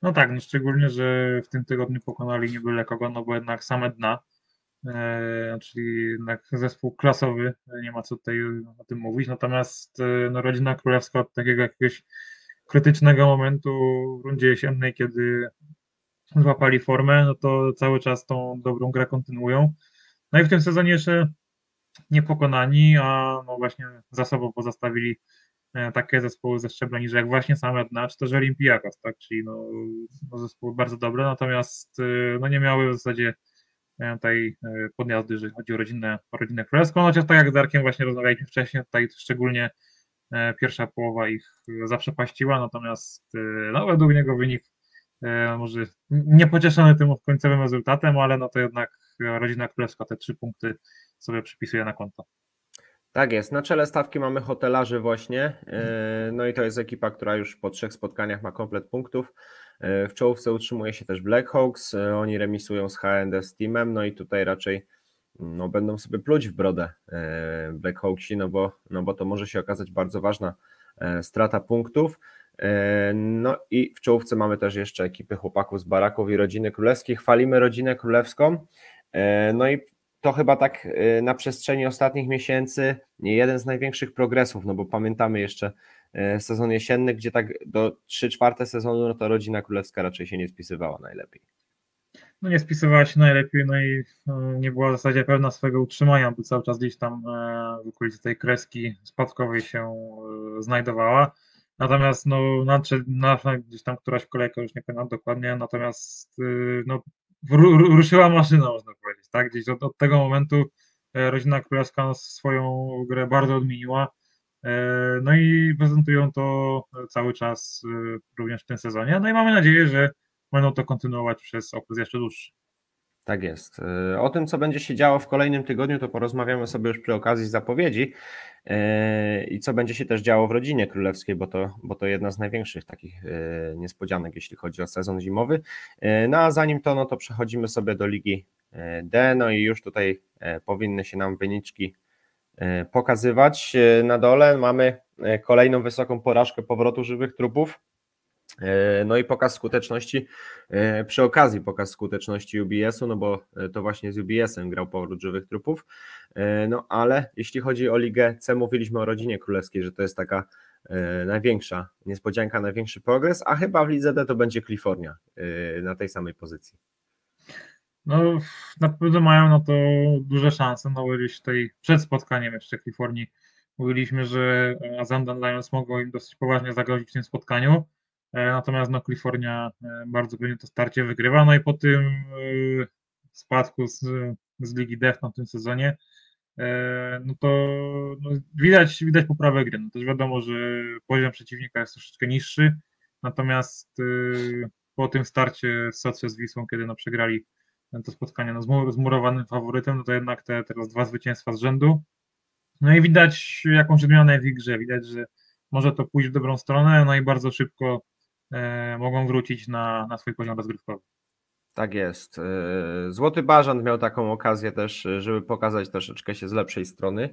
No tak, no szczególnie, że w tym tygodniu pokonali nie byle kogo, no bo jednak same dna, e, czyli jednak zespół klasowy, nie ma co tutaj o tym mówić, natomiast e, no, rodzina królewska od takiego jakiegoś krytycznego momentu w rundzie jesiennej, kiedy złapali formę, no to cały czas tą dobrą grę kontynuują. No i w tym sezonie jeszcze niepokonani, a no właśnie za sobą pozostawili e, takie zespoły ze szczebla niżej, jak właśnie same dna, czy też Olympiakos, tak, czyli no, no zespoły bardzo dobre, natomiast e, no nie miały w zasadzie e, tej podjazdy, jeżeli chodzi o rodzinę, o rodzinę królewską, chociaż tak jak z Darkiem właśnie rozmawialiśmy wcześniej, tutaj szczególnie pierwsza połowa ich zaprzepaściła, natomiast no, według niego wynik może niepocieszony tym końcowym rezultatem, ale no to jednak rodzina królewska te trzy punkty sobie przypisuje na konto. Tak jest. Na czele stawki mamy hotelarzy właśnie. E, no i to jest ekipa, która już po trzech spotkaniach ma komplet punktów. E, w czołówce utrzymuje się też Blackhawks. E, oni remisują z HND z teamem. No i tutaj raczej no, będą sobie pluć w brodę Blackhawksi, no bo, no bo to może się okazać bardzo ważna strata punktów. No i w czołówce mamy też jeszcze ekipy chłopaków z baraków i rodziny królewskiej. Chwalimy rodzinę królewską. No i to chyba tak y, na przestrzeni ostatnich miesięcy jeden z największych progresów, no bo pamiętamy jeszcze y, sezon jesienny, gdzie tak do 3 czwarte sezonu no to rodzina królewska raczej się nie spisywała najlepiej. No nie spisywała się najlepiej, no i no, nie była w zasadzie pewna swojego utrzymania, bo cały czas gdzieś tam e, w okolicy tej kreski spadkowej się e, znajdowała. Natomiast no, nadszedł, nasza gdzieś tam któraś kolejka, już nie pamiętam dokładnie, natomiast yy, no, ruszyła maszyna, można powiedzieć, tak? Gdzieś od, od tego momentu e, rodzina królewska swoją grę bardzo odmieniła. E, No i prezentują to cały czas e, również w tym sezonie. No i mamy nadzieję, że będą to kontynuować przez okres jeszcze dłuższy. Tak jest. Y, O tym, co będzie się działo w kolejnym tygodniu, to porozmawiamy sobie już przy okazji zapowiedzi y, i co będzie się też działo w rodzinie królewskiej, bo to, bo to jedna z największych takich y, niespodzianek, jeśli chodzi o sezon zimowy. No a zanim to, no to przechodzimy sobie do Ligi D, no i już tutaj powinny się nam wyniczki pokazywać. Na dole mamy kolejną wysoką porażkę powrotu żywych trupów. E, No i pokaz skuteczności, e, przy okazji pokaz skuteczności UBS-u, no bo e, to właśnie z UBS-em grał powrót żywych trupów. No ale jeśli chodzi o Ligę C, mówiliśmy o rodzinie królewskiej, że to jest taka największa niespodzianka, największy progres, a chyba w Lidze D to będzie Kalifornia na tej samej pozycji. No, na pewno mają na to duże szanse. No, gdzieś tutaj przed spotkaniem jeszcze Kalifornii mówiliśmy, że Azamdan Lions mogą im dosyć poważnie zagrozić w tym spotkaniu. E, Natomiast no, Kalifornia e, bardzo pewnie to starcie wygrywa. No i po tym e, spadku z, z Ligi D w tym sezonie, no to no, widać, widać poprawę gry. No, też wiadomo, że poziom przeciwnika jest troszeczkę niższy. Natomiast po tym starcie z Socio z Wisłą, kiedy no, przegrali to spotkanie no, z mu- zmurowanym faworytem, no to jednak te teraz dwa zwycięstwa z rzędu. No i widać jakąś odmianę w grze. Widać, że może to pójść w dobrą stronę, no i bardzo szybko mogą wrócić na, na swój poziom rozgrywkowy. Tak jest. E, Złoty Bażant miał taką okazję też, e, żeby pokazać troszeczkę się z lepszej strony.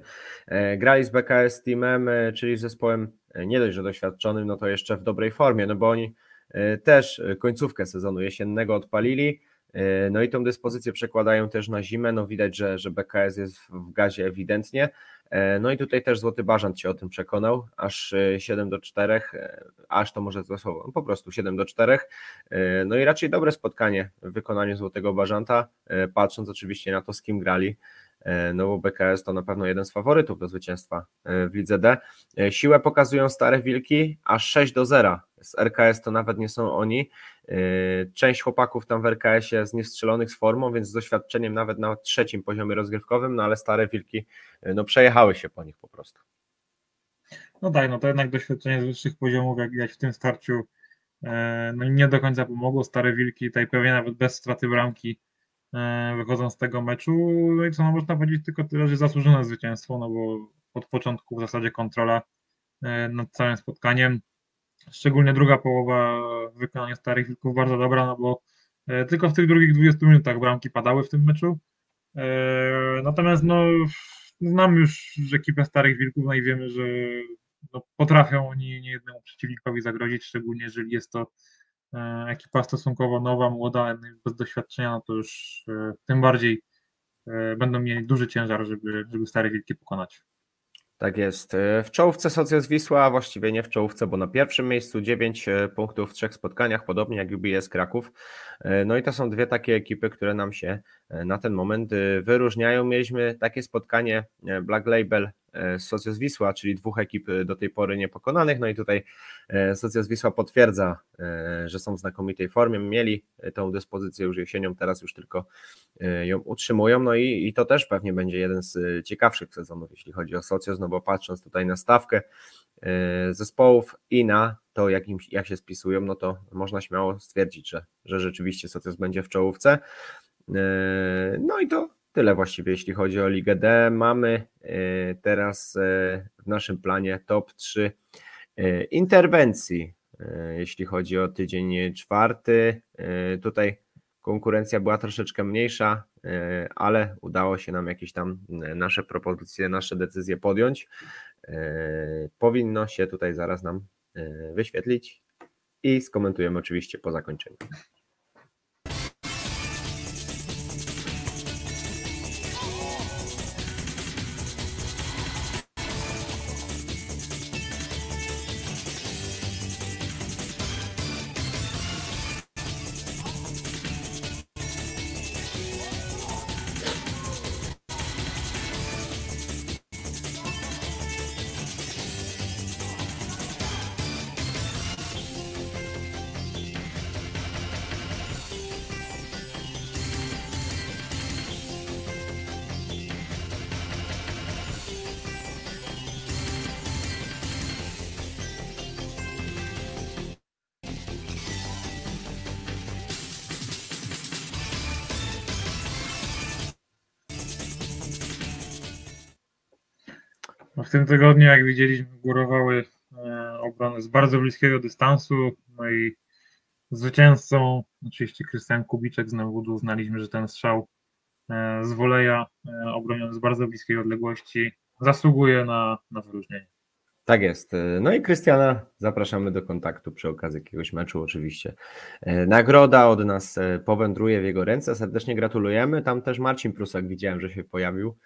E, Grali z BKS Teamem, e, czyli z zespołem e, nie dość, że doświadczonym, no to jeszcze w dobrej formie, no bo oni e, też e, końcówkę sezonu jesiennego odpalili, e, no i tą dyspozycję przekładają też na zimę, no widać, że, że BKS jest w- gazie ewidentnie. E, No i tutaj też Złoty Bażant się o tym przekonał, aż e, 7 do 4, e, aż to może to słowo, po prostu 7 do 4. E, No i raczej dobre spotkanie w wykonaniu Złotego Bażanta, e, patrząc oczywiście na to, z kim grali, e, no bo BKS to na pewno jeden z faworytów do zwycięstwa e, w Lidze D. E, Siłę pokazują Stare Wilki, aż 6 do 0. Z RKS to nawet nie są oni. E, Część chłopaków tam w RKS-ie z niestrzelonych z formą, więc z doświadczeniem nawet na trzecim poziomie rozgrywkowym, no ale Stare Wilki e, no przejechały się po nich po prostu. No tak, no to jednak doświadczenie z wyższych poziomów, jak widać w tym starciu, e, no nie do końca pomogło. Stare Wilki tutaj prawie nawet bez straty bramki e, wychodzą z tego meczu. No i co no, można powiedzieć tylko tyle, że zasłużone zwycięstwo, no bo od początku w zasadzie kontrola e, nad całym spotkaniem. Szczególnie druga połowa w wykonaniu Starych Wilków bardzo dobra, no bo e, tylko w tych drugich 20 minutach bramki padały w tym meczu. E, Natomiast no, znam już ekipę Starych Wilków, no i wiemy, że no, potrafią oni niejednemu przeciwnikowi zagrozić, szczególnie jeżeli jest to e, ekipa stosunkowo nowa, młoda, bez doświadczenia, no to już e, tym bardziej e, będą mieli duży ciężar, żeby, żeby Stare Wilki pokonać. Tak jest. E, W czołówce Socjus Wisła, a właściwie nie w czołówce, bo na pierwszym miejscu 9 punktów w trzech spotkaniach, podobnie jak UBS Kraków. E, No i to są dwie takie ekipy, które nam się e, na ten moment e, wyróżniają. Mieliśmy takie spotkanie e, Black Label e, z Socjus Wisła, czyli dwóch ekip e, do tej pory niepokonanych. No i tutaj e, Socjus Wisła potwierdza, że są w znakomitej formie. Mieli tą dyspozycję już jesienią, teraz już tylko ją utrzymują. No i, i to też pewnie będzie jeden z ciekawszych sezonów, jeśli chodzi o Socjus, no bo patrząc tutaj na stawkę zespołów i na to, jak, im, jak się spisują, no to można śmiało stwierdzić, że, że rzeczywiście Socjus będzie w czołówce. No i to tyle właściwie, jeśli chodzi o Ligę D. Mamy e, teraz e, w naszym planie top 3 e, interwencji, jeśli chodzi o tydzień czwarty. Tutaj konkurencja była troszeczkę mniejsza, ale udało się nam jakieś tam nasze propozycje, nasze decyzje podjąć. Powinno się tutaj zaraz nam wyświetlić i skomentujemy oczywiście po zakończeniu. Tym tygodniu, jak widzieliśmy, górowały e, obrony z bardzo bliskiego dystansu. No i zwycięzcą, oczywiście Krystian Kubiczek z Newodu, uznaliśmy, że ten strzał e, z woleja e, obroniony z bardzo bliskiej odległości zasługuje na, na wyróżnienie. Tak jest. No i Krystiana zapraszamy do kontaktu przy okazji jakiegoś meczu oczywiście. Nagroda od nas powędruje w jego ręce. Serdecznie gratulujemy. Tam też Marcin Prusak widziałem, że się pojawił.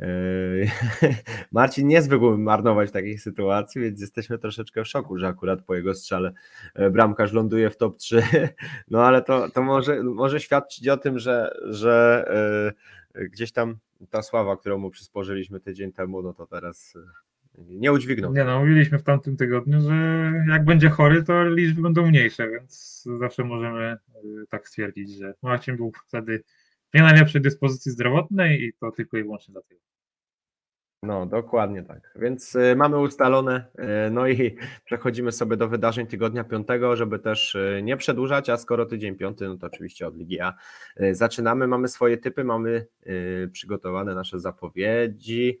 <laughs> Marcin nie marnować takich sytuacji, więc jesteśmy troszeczkę w szoku, że akurat po jego strzale e, bramkarz ląduje w top 3. <laughs> No ale to, to może, może świadczyć o tym, że, że e, gdzieś tam ta sława, którą mu przysporzyliśmy tydzień temu, no to teraz e, nie udźwignął. Nie no, mówiliśmy w tamtym tygodniu, że jak będzie chory, to liczby będą mniejsze, więc zawsze możemy tak stwierdzić, że Marcin był wtedy nie najlepszej dyspozycji zdrowotnej i to tylko i wyłącznie dlatego. No, dokładnie tak. Więc y, mamy ustalone, y, no i przechodzimy sobie do wydarzeń tygodnia piątego, żeby też y, nie przedłużać, a skoro tydzień piąty, no to oczywiście od Ligi A zaczynamy, mamy swoje typy, mamy przygotowane nasze zapowiedzi,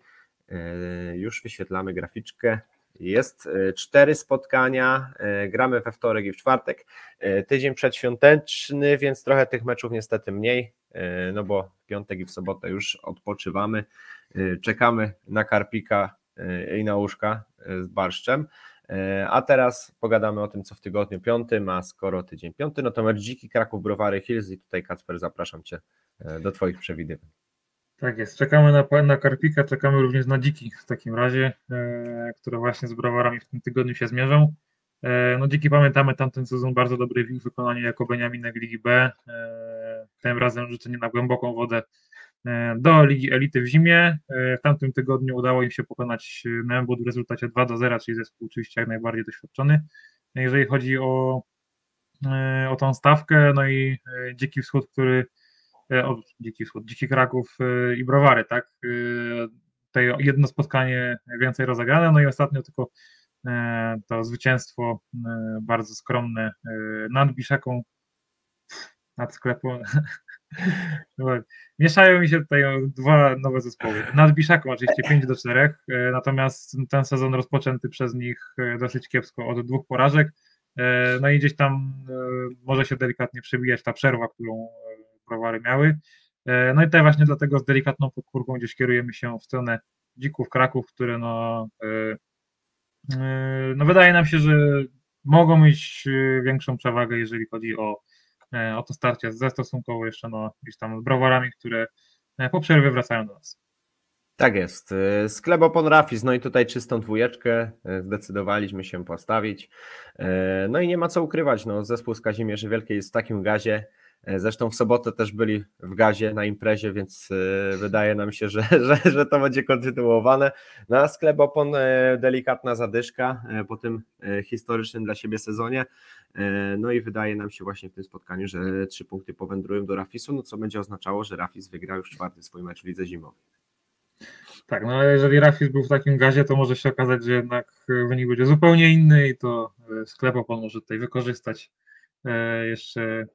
już wyświetlamy graficzkę. Jest cztery spotkania, gramy we wtorek i w czwartek, tydzień przedświąteczny, więc trochę tych meczów niestety mniej, no bo w piątek i w sobotę już odpoczywamy. Y, czekamy na karpika y, i na łóżka y, z barszczem. A teraz pogadamy o tym, co w tygodniu piątym, a skoro tydzień piąty, no to Dziki Kraków, Browary Hills i tutaj Kacper zapraszam Cię do Twoich przewidywań. Tak jest, czekamy na, na Karpika, czekamy również na Dziki w takim razie, e, które właśnie z Browarami w tym tygodniu się zmierzą. E, no Dziki pamiętamy tamten sezon bardzo dobry w ich wykonaniu jako Beniaminek Ligi B, e, tym razem rzucenie na głęboką wodę do Ligi Elity w zimie. E, w tamtym tygodniu udało im się pokonać Nembud w rezultacie 2 do 0, czyli zespół oczywiście jak najbardziej doświadczony. Jeżeli chodzi o, e, o tą stawkę, no i Dziki Wschód, który o, Dziki Wschód, Dziki Kraków i Browary, tak? Tutaj jedno spotkanie więcej rozegrane, no i ostatnio tylko to zwycięstwo bardzo skromne nad Biszeką, nad sklepem, <laughs> <laughs> Mieszają mi się tutaj dwa nowe zespoły. Nad Biszaką oczywiście 5 do 4, e, natomiast ten sezon rozpoczęty przez nich e, dosyć kiepsko od dwóch porażek. E, no i gdzieś tam może się delikatnie przebijać ta przerwa, którą browary miały. No i tutaj właśnie dlatego z delikatną podkórką gdzieś kierujemy się w stronę dzików Kraków, które no, no wydaje nam się, że mogą mieć większą przewagę, jeżeli chodzi o o to starcie ze stosunkowo jeszcze no, gdzieś tam browarami, które e, po przerwie wracają do nas. Tak jest. E, sklep Opon Rafis, no i tutaj czystą dwójeczkę zdecydowaliśmy się postawić. No i nie ma co ukrywać, no zespół z Kazimierzy Wielkiej jest w takim gazie, E, zresztą w sobotę też byli w gazie na imprezie, więc e, wydaje nam się, że, <laughs> że, że to będzie kontynuowane. Na sklep opon e, delikatna zadyszka po tym historycznym dla siebie sezonie. No i wydaje nam się właśnie w tym spotkaniu, że trzy punkty powędrują do Rafisu, no co będzie oznaczało, że Rafis wygra już czwarty swój mecz w lidze zimowej. Tak, no ale jeżeli Rafis był w takim gazie, to może się okazać, że jednak wynik będzie zupełnie inny i to sklep opon może tutaj wykorzystać jeszcze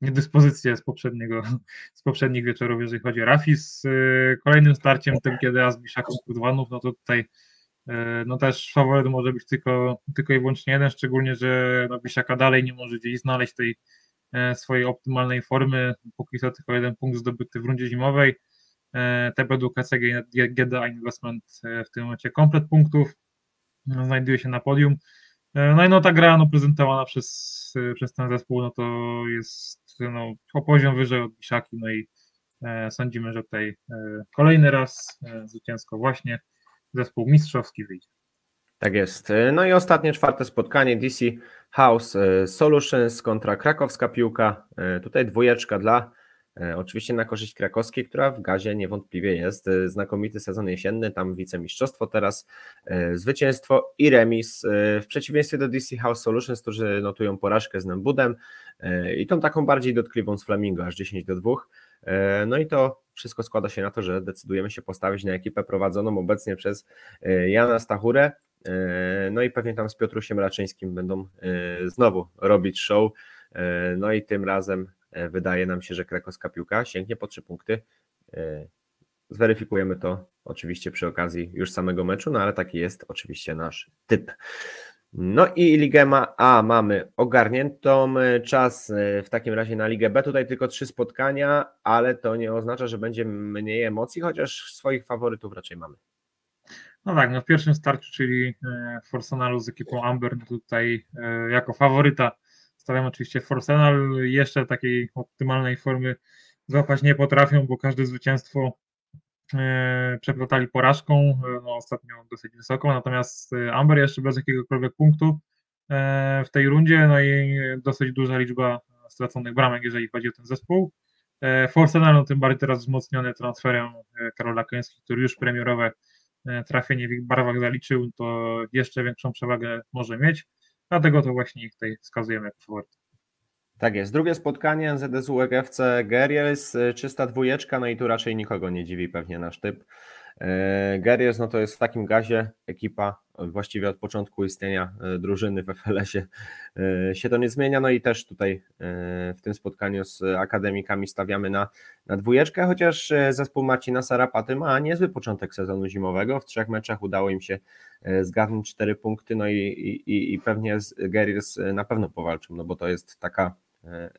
niedyspozycję z, poprzedniego, <laughs> z poprzednich wieczorów, jeżeli chodzi o Rafis. Z kolejnym starciem, tym kiedy Azbisza Kurwanów, no to tutaj e, no też faworyt może być tylko, tylko i wyłącznie jeden, szczególnie, że no Bisiaka dalej nie może gdzieś znaleźć tej e, swojej optymalnej formy, póki co tylko jeden punkt zdobyty w rundzie zimowej. E, TBD KCG GDA Investment w tym momencie komplet punktów, no, znajduje się na podium. No i no ta gra no, prezentowana przez, przez ten zespół, no to jest no, o poziom wyżej od Biszaki, no i e, sądzimy, że tutaj e, kolejny raz e, zwycięsko właśnie zespół mistrzowski wyjdzie. Tak jest. No i ostatnie, czwarte spotkanie DC House Solutions kontra krakowska piłka. Tutaj dwójeczka dla E, oczywiście na korzyść krakowskiej, która w gazie niewątpliwie jest. E, znakomity sezon jesienny, tam wicemistrzostwo teraz, e, zwycięstwo i remis. W przeciwieństwie do DC House Solutions, którzy notują porażkę z Nembudem i tą taką bardziej dotkliwą z Flamingo, aż 10 do 2. No i to wszystko składa się na to, że decydujemy się postawić na ekipę prowadzoną obecnie przez Jana Stachurę. No i pewnie tam z Piotrusiem Raczyńskim będą znowu robić show. No i tym razem E, wydaje nam się, że krakowska piłka sięgnie po trzy punkty. E, zweryfikujemy to oczywiście przy okazji już samego meczu, no ale taki jest oczywiście nasz typ. No i Ligę ma A mamy ogarniętą. Czas w takim razie na Ligę B. Tutaj tylko trzy spotkania, ale to nie oznacza, że będzie mniej emocji, chociaż swoich faworytów raczej mamy. No tak, no w pierwszym starciu, czyli e, Forsenalu z ekipą Amber, no tutaj e, jako faworyta stawiam oczywiście Forsenal. Jeszcze takiej optymalnej formy złapać nie potrafią, bo każde zwycięstwo e, przeplatali porażką, no ostatnio dosyć wysoką, natomiast Amber jeszcze bez jakiegokolwiek punktu w tej rundzie, no i dosyć duża liczba straconych bramek, jeżeli chodzi o ten zespół. Forsenal, no tym bardziej teraz wzmocniony transferem Karola Kęski, który już premierowe E, trafienie w ich barwach zaliczył, to jeszcze większą przewagę może mieć. Dlatego to właśnie ich tutaj wskazujemy jako faworyt. Tak jest. Drugie spotkanie NZSU GFC Guerriers, czysta dwójeczka, no i tu raczej nikogo nie dziwi pewnie nasz typ. E, Guerriers no to jest w takim gazie ekipa właściwie od początku istnienia e, drużyny w FLS-ie e, się to nie zmienia, no i też tutaj w tym spotkaniu z akademikami stawiamy na, na dwójeczkę, chociaż zespół Marcina Sarapaty ma niezły początek sezonu zimowego, w trzech meczach udało im się zgarnąć cztery punkty, no i, i, i pewnie z Guerriers na pewno powalczą, no bo to jest taka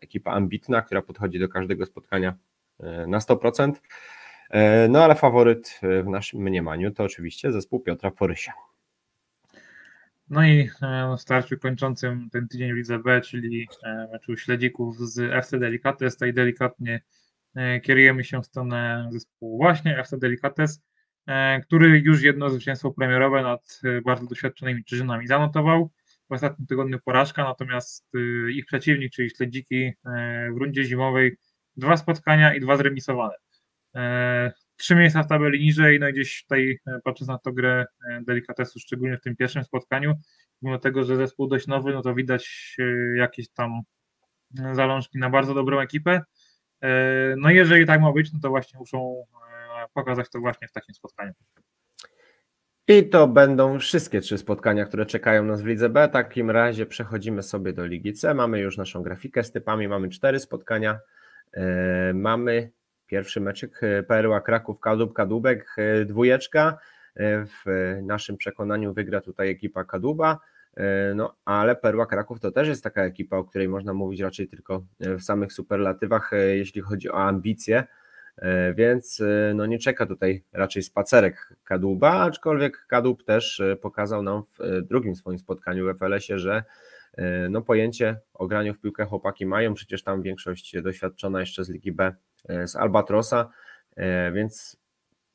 ekipa ambitna, która podchodzi do każdego spotkania na 100%. E, no ale faworyt w naszym mniemaniu to oczywiście zespół Piotra Porysia. No i e, w starciu kończącym ten tydzień w Lidze B, czyli e, meczu śledzików z FC Delicates, tutaj delikatnie kierujemy się w stronę zespołu właśnie FC Delicates, który już jedno zwycięstwo premierowe nad bardzo doświadczonymi drużynami zanotował. W ostatnim tygodniu porażka, natomiast ich przeciwnik, czyli śledziki w rundzie zimowej dwa spotkania i dwa zremisowane. E, trzy miejsca w tabeli niżej, no i gdzieś tutaj e, patrząc na to grę e, delikatesu, szczególnie w tym pierwszym spotkaniu, mimo tego, że zespół dość nowy, no to widać jakieś tam zalążki na bardzo dobrą ekipę. No jeżeli tak ma być, no to właśnie muszą pokazać to właśnie w takim spotkaniu. I to będą wszystkie trzy spotkania, które czekają nas w Lidze B. W takim razie przechodzimy sobie do Ligi C. Mamy już naszą grafikę z typami, mamy cztery spotkania. Mamy Pierwszy meczek e, Perła Kraków Kadub Kadubek e, dwójeczka. E, w naszym przekonaniu wygra tutaj ekipa Kaduba. No, ale Perła Kraków to też jest taka ekipa, o której można mówić raczej tylko w samych superlatywach, jeśli chodzi o ambicje, więc no nie czeka tutaj raczej spacerek Kaduba, aczkolwiek Kadub też pokazał nam w drugim swoim spotkaniu w FLS-ie, że no pojęcie o graniu w piłkę chłopaki mają, przecież tam większość doświadczona jeszcze z Ligi B z Albatrosa, e, więc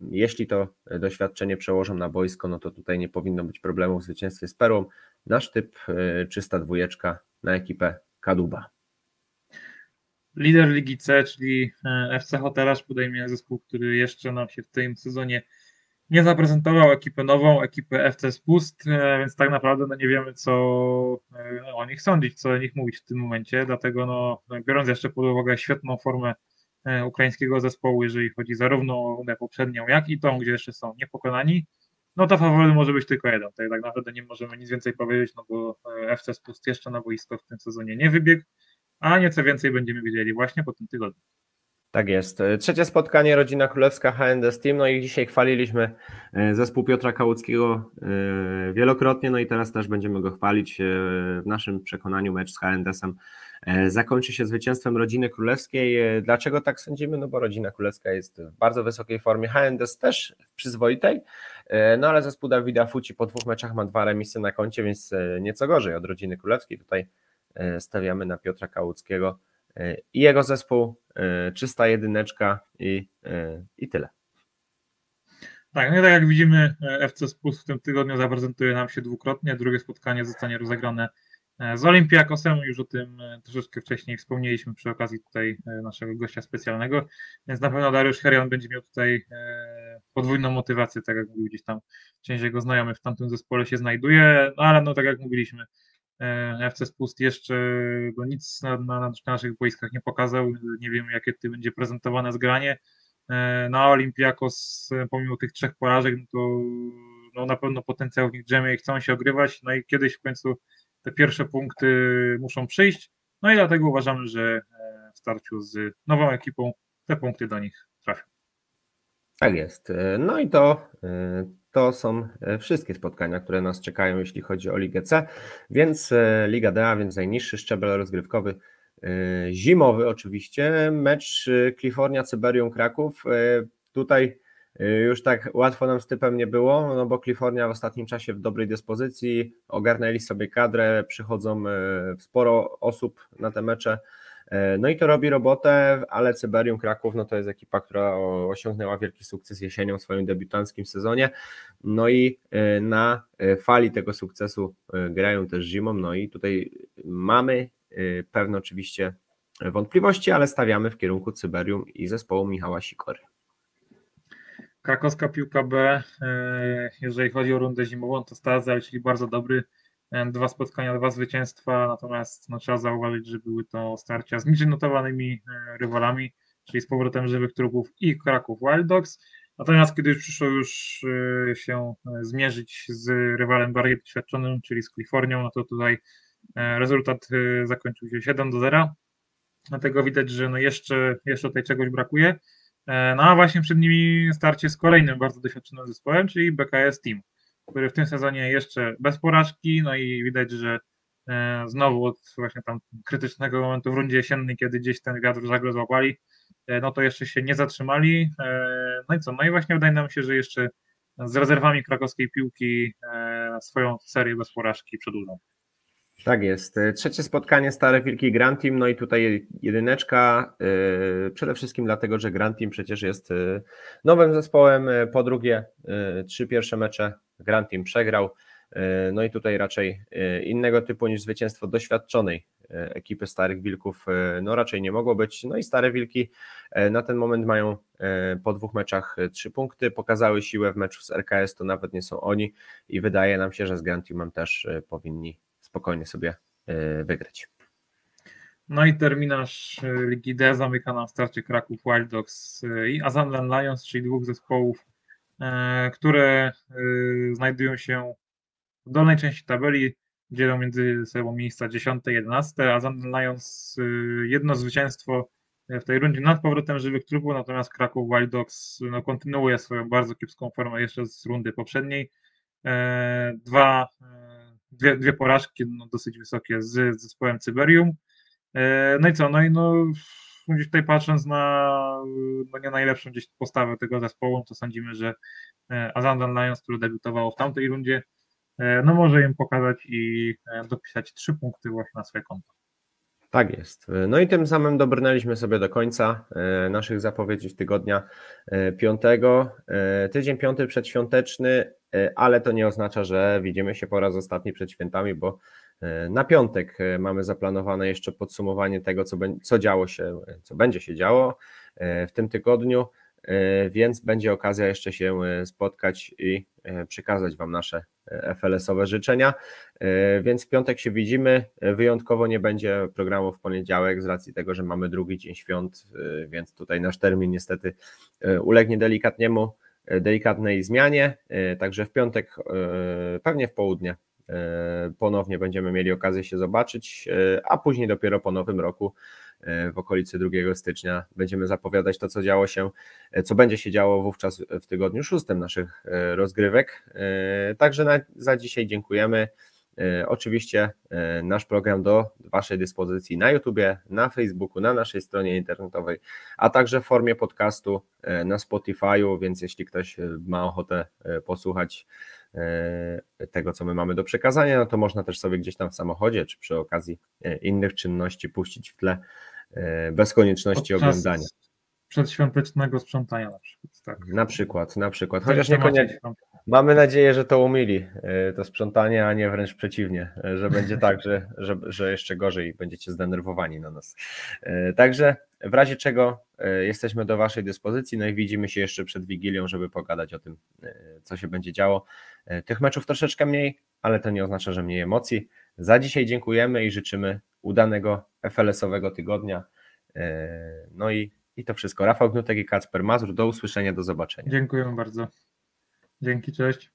jeśli to doświadczenie przełożą na boisko, no to tutaj nie powinno być problemów w zwycięstwie z Perłą. Nasz typ e, czysta dwójeczka na ekipę Kaduba. Lider Ligi C, czyli FC Hotelarz podejmie zespół, który jeszcze nam się w tym sezonie nie zaprezentował, ekipę nową, ekipę FC Spust, więc tak naprawdę no nie wiemy co o nich sądzić, co o nich mówić w tym momencie, dlatego no, biorąc jeszcze pod uwagę świetną formę E, ukraińskiego zespołu, jeżeli chodzi zarówno o rundę poprzednią, jak i tą, gdzie jeszcze są niepokonani, no to faworyt może być tylko jeden. Tak, tak naprawdę nie możemy nic więcej powiedzieć, no bo e, FC Spust jeszcze na boisko w tym sezonie nie wybiegł, a nieco więcej będziemy wiedzieli właśnie po tym tygodniu. Tak jest. E, trzecie spotkanie Rodzina Królewska HND Steam. No i dzisiaj chwaliliśmy zespół Piotra Kałuckiego wielokrotnie, no i teraz też będziemy go chwalić. W naszym przekonaniu mecz z HND-sem E, zakończy się zwycięstwem rodziny królewskiej. E, dlaczego tak sądzimy? No bo rodzina królewska jest w bardzo wysokiej formie, HNDS też w przyzwoitej, e, no ale zespół Dawida Fuci po dwóch meczach ma dwa remisy na koncie, więc nieco gorzej od rodziny królewskiej. Tutaj stawiamy na Piotra Kałuckiego i jego zespół, czysta jedyneczka i, i tyle. Tak, no tak jak widzimy, FC Spus w tym tygodniu zaprezentuje nam się dwukrotnie. Drugie spotkanie zostanie rozegrane E, z Olympiakosem, już o tym e, troszeczkę wcześniej wspomnieliśmy przy okazji tutaj e, naszego gościa specjalnego, więc na pewno Dariusz Herian będzie miał tutaj podwójną motywację, tak jak mówił gdzieś tam, część jego znajomych w tamtym zespole się znajduje, no ale no tak jak mówiliśmy, FC Spust jeszcze no, nic na, na, na naszych boiskach nie pokazał, nie wiem jakie ty będzie prezentowane zgranie, no a Olympiakos pomimo tych trzech porażek, no to no, na pewno potencjał w nich drzemie i chcą się ogrywać, no i kiedyś w końcu te pierwsze punkty muszą przyjść. No i dlatego uważamy, że e, w starciu z nową ekipą te punkty do nich trafią. Tak jest. No i to, to są wszystkie spotkania, które nas czekają, jeśli chodzi o Ligę C, więc Liga D, a więc najniższy szczebel rozgrywkowy zimowy oczywiście, mecz Kalifornia Cyberium Kraków. Tutaj już tak łatwo nam z typem nie było, no bo Kalifornia w ostatnim czasie w dobrej dyspozycji, ogarnęli sobie kadrę, przychodzą sporo osób na te mecze, E, no i to robi robotę, ale Cyberium Kraków no to jest ekipa, która osiągnęła wielki sukces jesienią w swoim debiutanckim sezonie. No i na fali tego sukcesu grają też zimą. No i tutaj mamy pewne oczywiście wątpliwości, ale stawiamy w kierunku Cyberium i zespołu Michała Sikory. Krakowska piłka B, jeżeli chodzi o rundę zimową, to Stazel, czyli bardzo dobry dwa spotkania, dwa zwycięstwa, natomiast no, trzeba zauważyć, że były to starcia z niżej notowanymi e, rywalami, czyli z powrotem żywych trupów i Kraków Wild Dogs. Natomiast kiedy już przyszło już e, się e, zmierzyć z rywalem bardziej doświadczonym, czyli z Kalifornią, no to tutaj rezultat zakończył się 7 do 0. Dlatego widać, że no jeszcze, jeszcze tutaj czegoś brakuje. No a właśnie przed nimi starcie z kolejnym bardzo doświadczonym zespołem, czyli BKS Team który w tym sezonie jeszcze bez porażki, no i widać, że e, znowu od właśnie tam krytycznego momentu w rundzie jesiennej, kiedy gdzieś ten wiatr żagle złapali, e, no to jeszcze się nie zatrzymali. E, no i co? No i właśnie wydaje nam się, że jeszcze z rezerwami krakowskiej piłki swoją serię bez porażki przedłużą. Tak jest. Trzecie spotkanie Stare Wilki Grand Team, no i tutaj jedyneczka, przede wszystkim dlatego, że Grand Team przecież jest nowym zespołem, po drugie trzy pierwsze mecze Grand Team przegrał. E, no i tutaj raczej e, innego typu niż zwycięstwo doświadczonej e, ekipy Starych Wilków no raczej nie mogło być. No i Stare Wilki na ten moment mają po dwóch meczach trzy punkty, pokazały siłę w meczu z RKS, to nawet nie są oni i wydaje nam się, że z Grand Teamem też powinni spokojnie sobie wygrać. No i terminarz Ligi D zamyka nam starcie Kraków Wild Dogs i Azamlan Lions, czyli dwóch zespołów E, które e, znajdują się w dolnej części tabeli, dzielą między sobą miejsca 10 i 11, a London Lions e, jedno zwycięstwo w tej rundzie nad powrotem żywych trupów, natomiast Kraków Wild Dogs no, kontynuuje swoją bardzo kiepską formę jeszcze z rundy poprzedniej. Dwa, dwie, dwie porażki no, dosyć wysokie z, zespołem Cyberium. No i co, no i no gdzieś tutaj patrząc na no nie najlepszą gdzieś postawę tego zespołu, to sądzimy, że e, Azandan Lions, który debiutował w tamtej rundzie, e, no może im pokazać i e, dopisać trzy punkty właśnie na swoje konto. Tak jest. No i tym samym dobrnęliśmy sobie do końca naszych zapowiedzi tygodnia piątego. Tydzień piąty przedświąteczny, ale to nie oznacza, że widzimy się po raz ostatni przed świętami, bo E, na piątek e, mamy zaplanowane jeszcze podsumowanie tego, co, co działo się, co będzie się działo e, w tym tygodniu, więc będzie okazja jeszcze się spotkać i przekazać Wam nasze FLS-owe życzenia. Więc w piątek się widzimy. Wyjątkowo nie będzie programu w poniedziałek z racji tego, że mamy drugi dzień świąt, więc tutaj nasz termin niestety ulegnie delikatniemu, delikatnej zmianie. Także w piątek, pewnie w południe E, ponownie będziemy mieli okazję się zobaczyć, e, a później dopiero po nowym roku e, w okolicy 2 stycznia będziemy zapowiadać to, co działo się, co będzie się działo wówczas w tygodniu szóstym naszych rozgrywek. Także na, za dzisiaj dziękujemy. Oczywiście nasz program do Waszej dyspozycji na YouTubie, na Facebooku, na naszej stronie internetowej, a także w formie podcastu na Spotify'u, więc jeśli ktoś ma ochotę posłuchać E, tego, co my mamy do przekazania, no to można też sobie gdzieś tam w samochodzie, czy przy okazji e, innych czynności puścić w tle e, bez konieczności Podczas oglądania. Przedświątecznego sprzątania na przykład. Tak. Na przykład, na przykład. Chociaż niekoniecznie. Mamy nadzieję, że to umili to sprzątanie, a nie wręcz przeciwnie, że będzie tak, że, że, że jeszcze gorzej będziecie zdenerwowani na nas. Także w razie czego jesteśmy do Waszej dyspozycji, no i widzimy się jeszcze przed Wigilią, żeby pogadać o tym, co się będzie działo. E, tych meczów troszeczkę mniej, ale to nie oznacza, że mniej emocji. Za dzisiaj dziękujemy i życzymy udanego FLS-owego tygodnia. E, no i, i to wszystko. Rafał Gnutek i Kacper Mazur. Do usłyszenia, do zobaczenia. Dziękuję bardzo. Dzięki, cześć.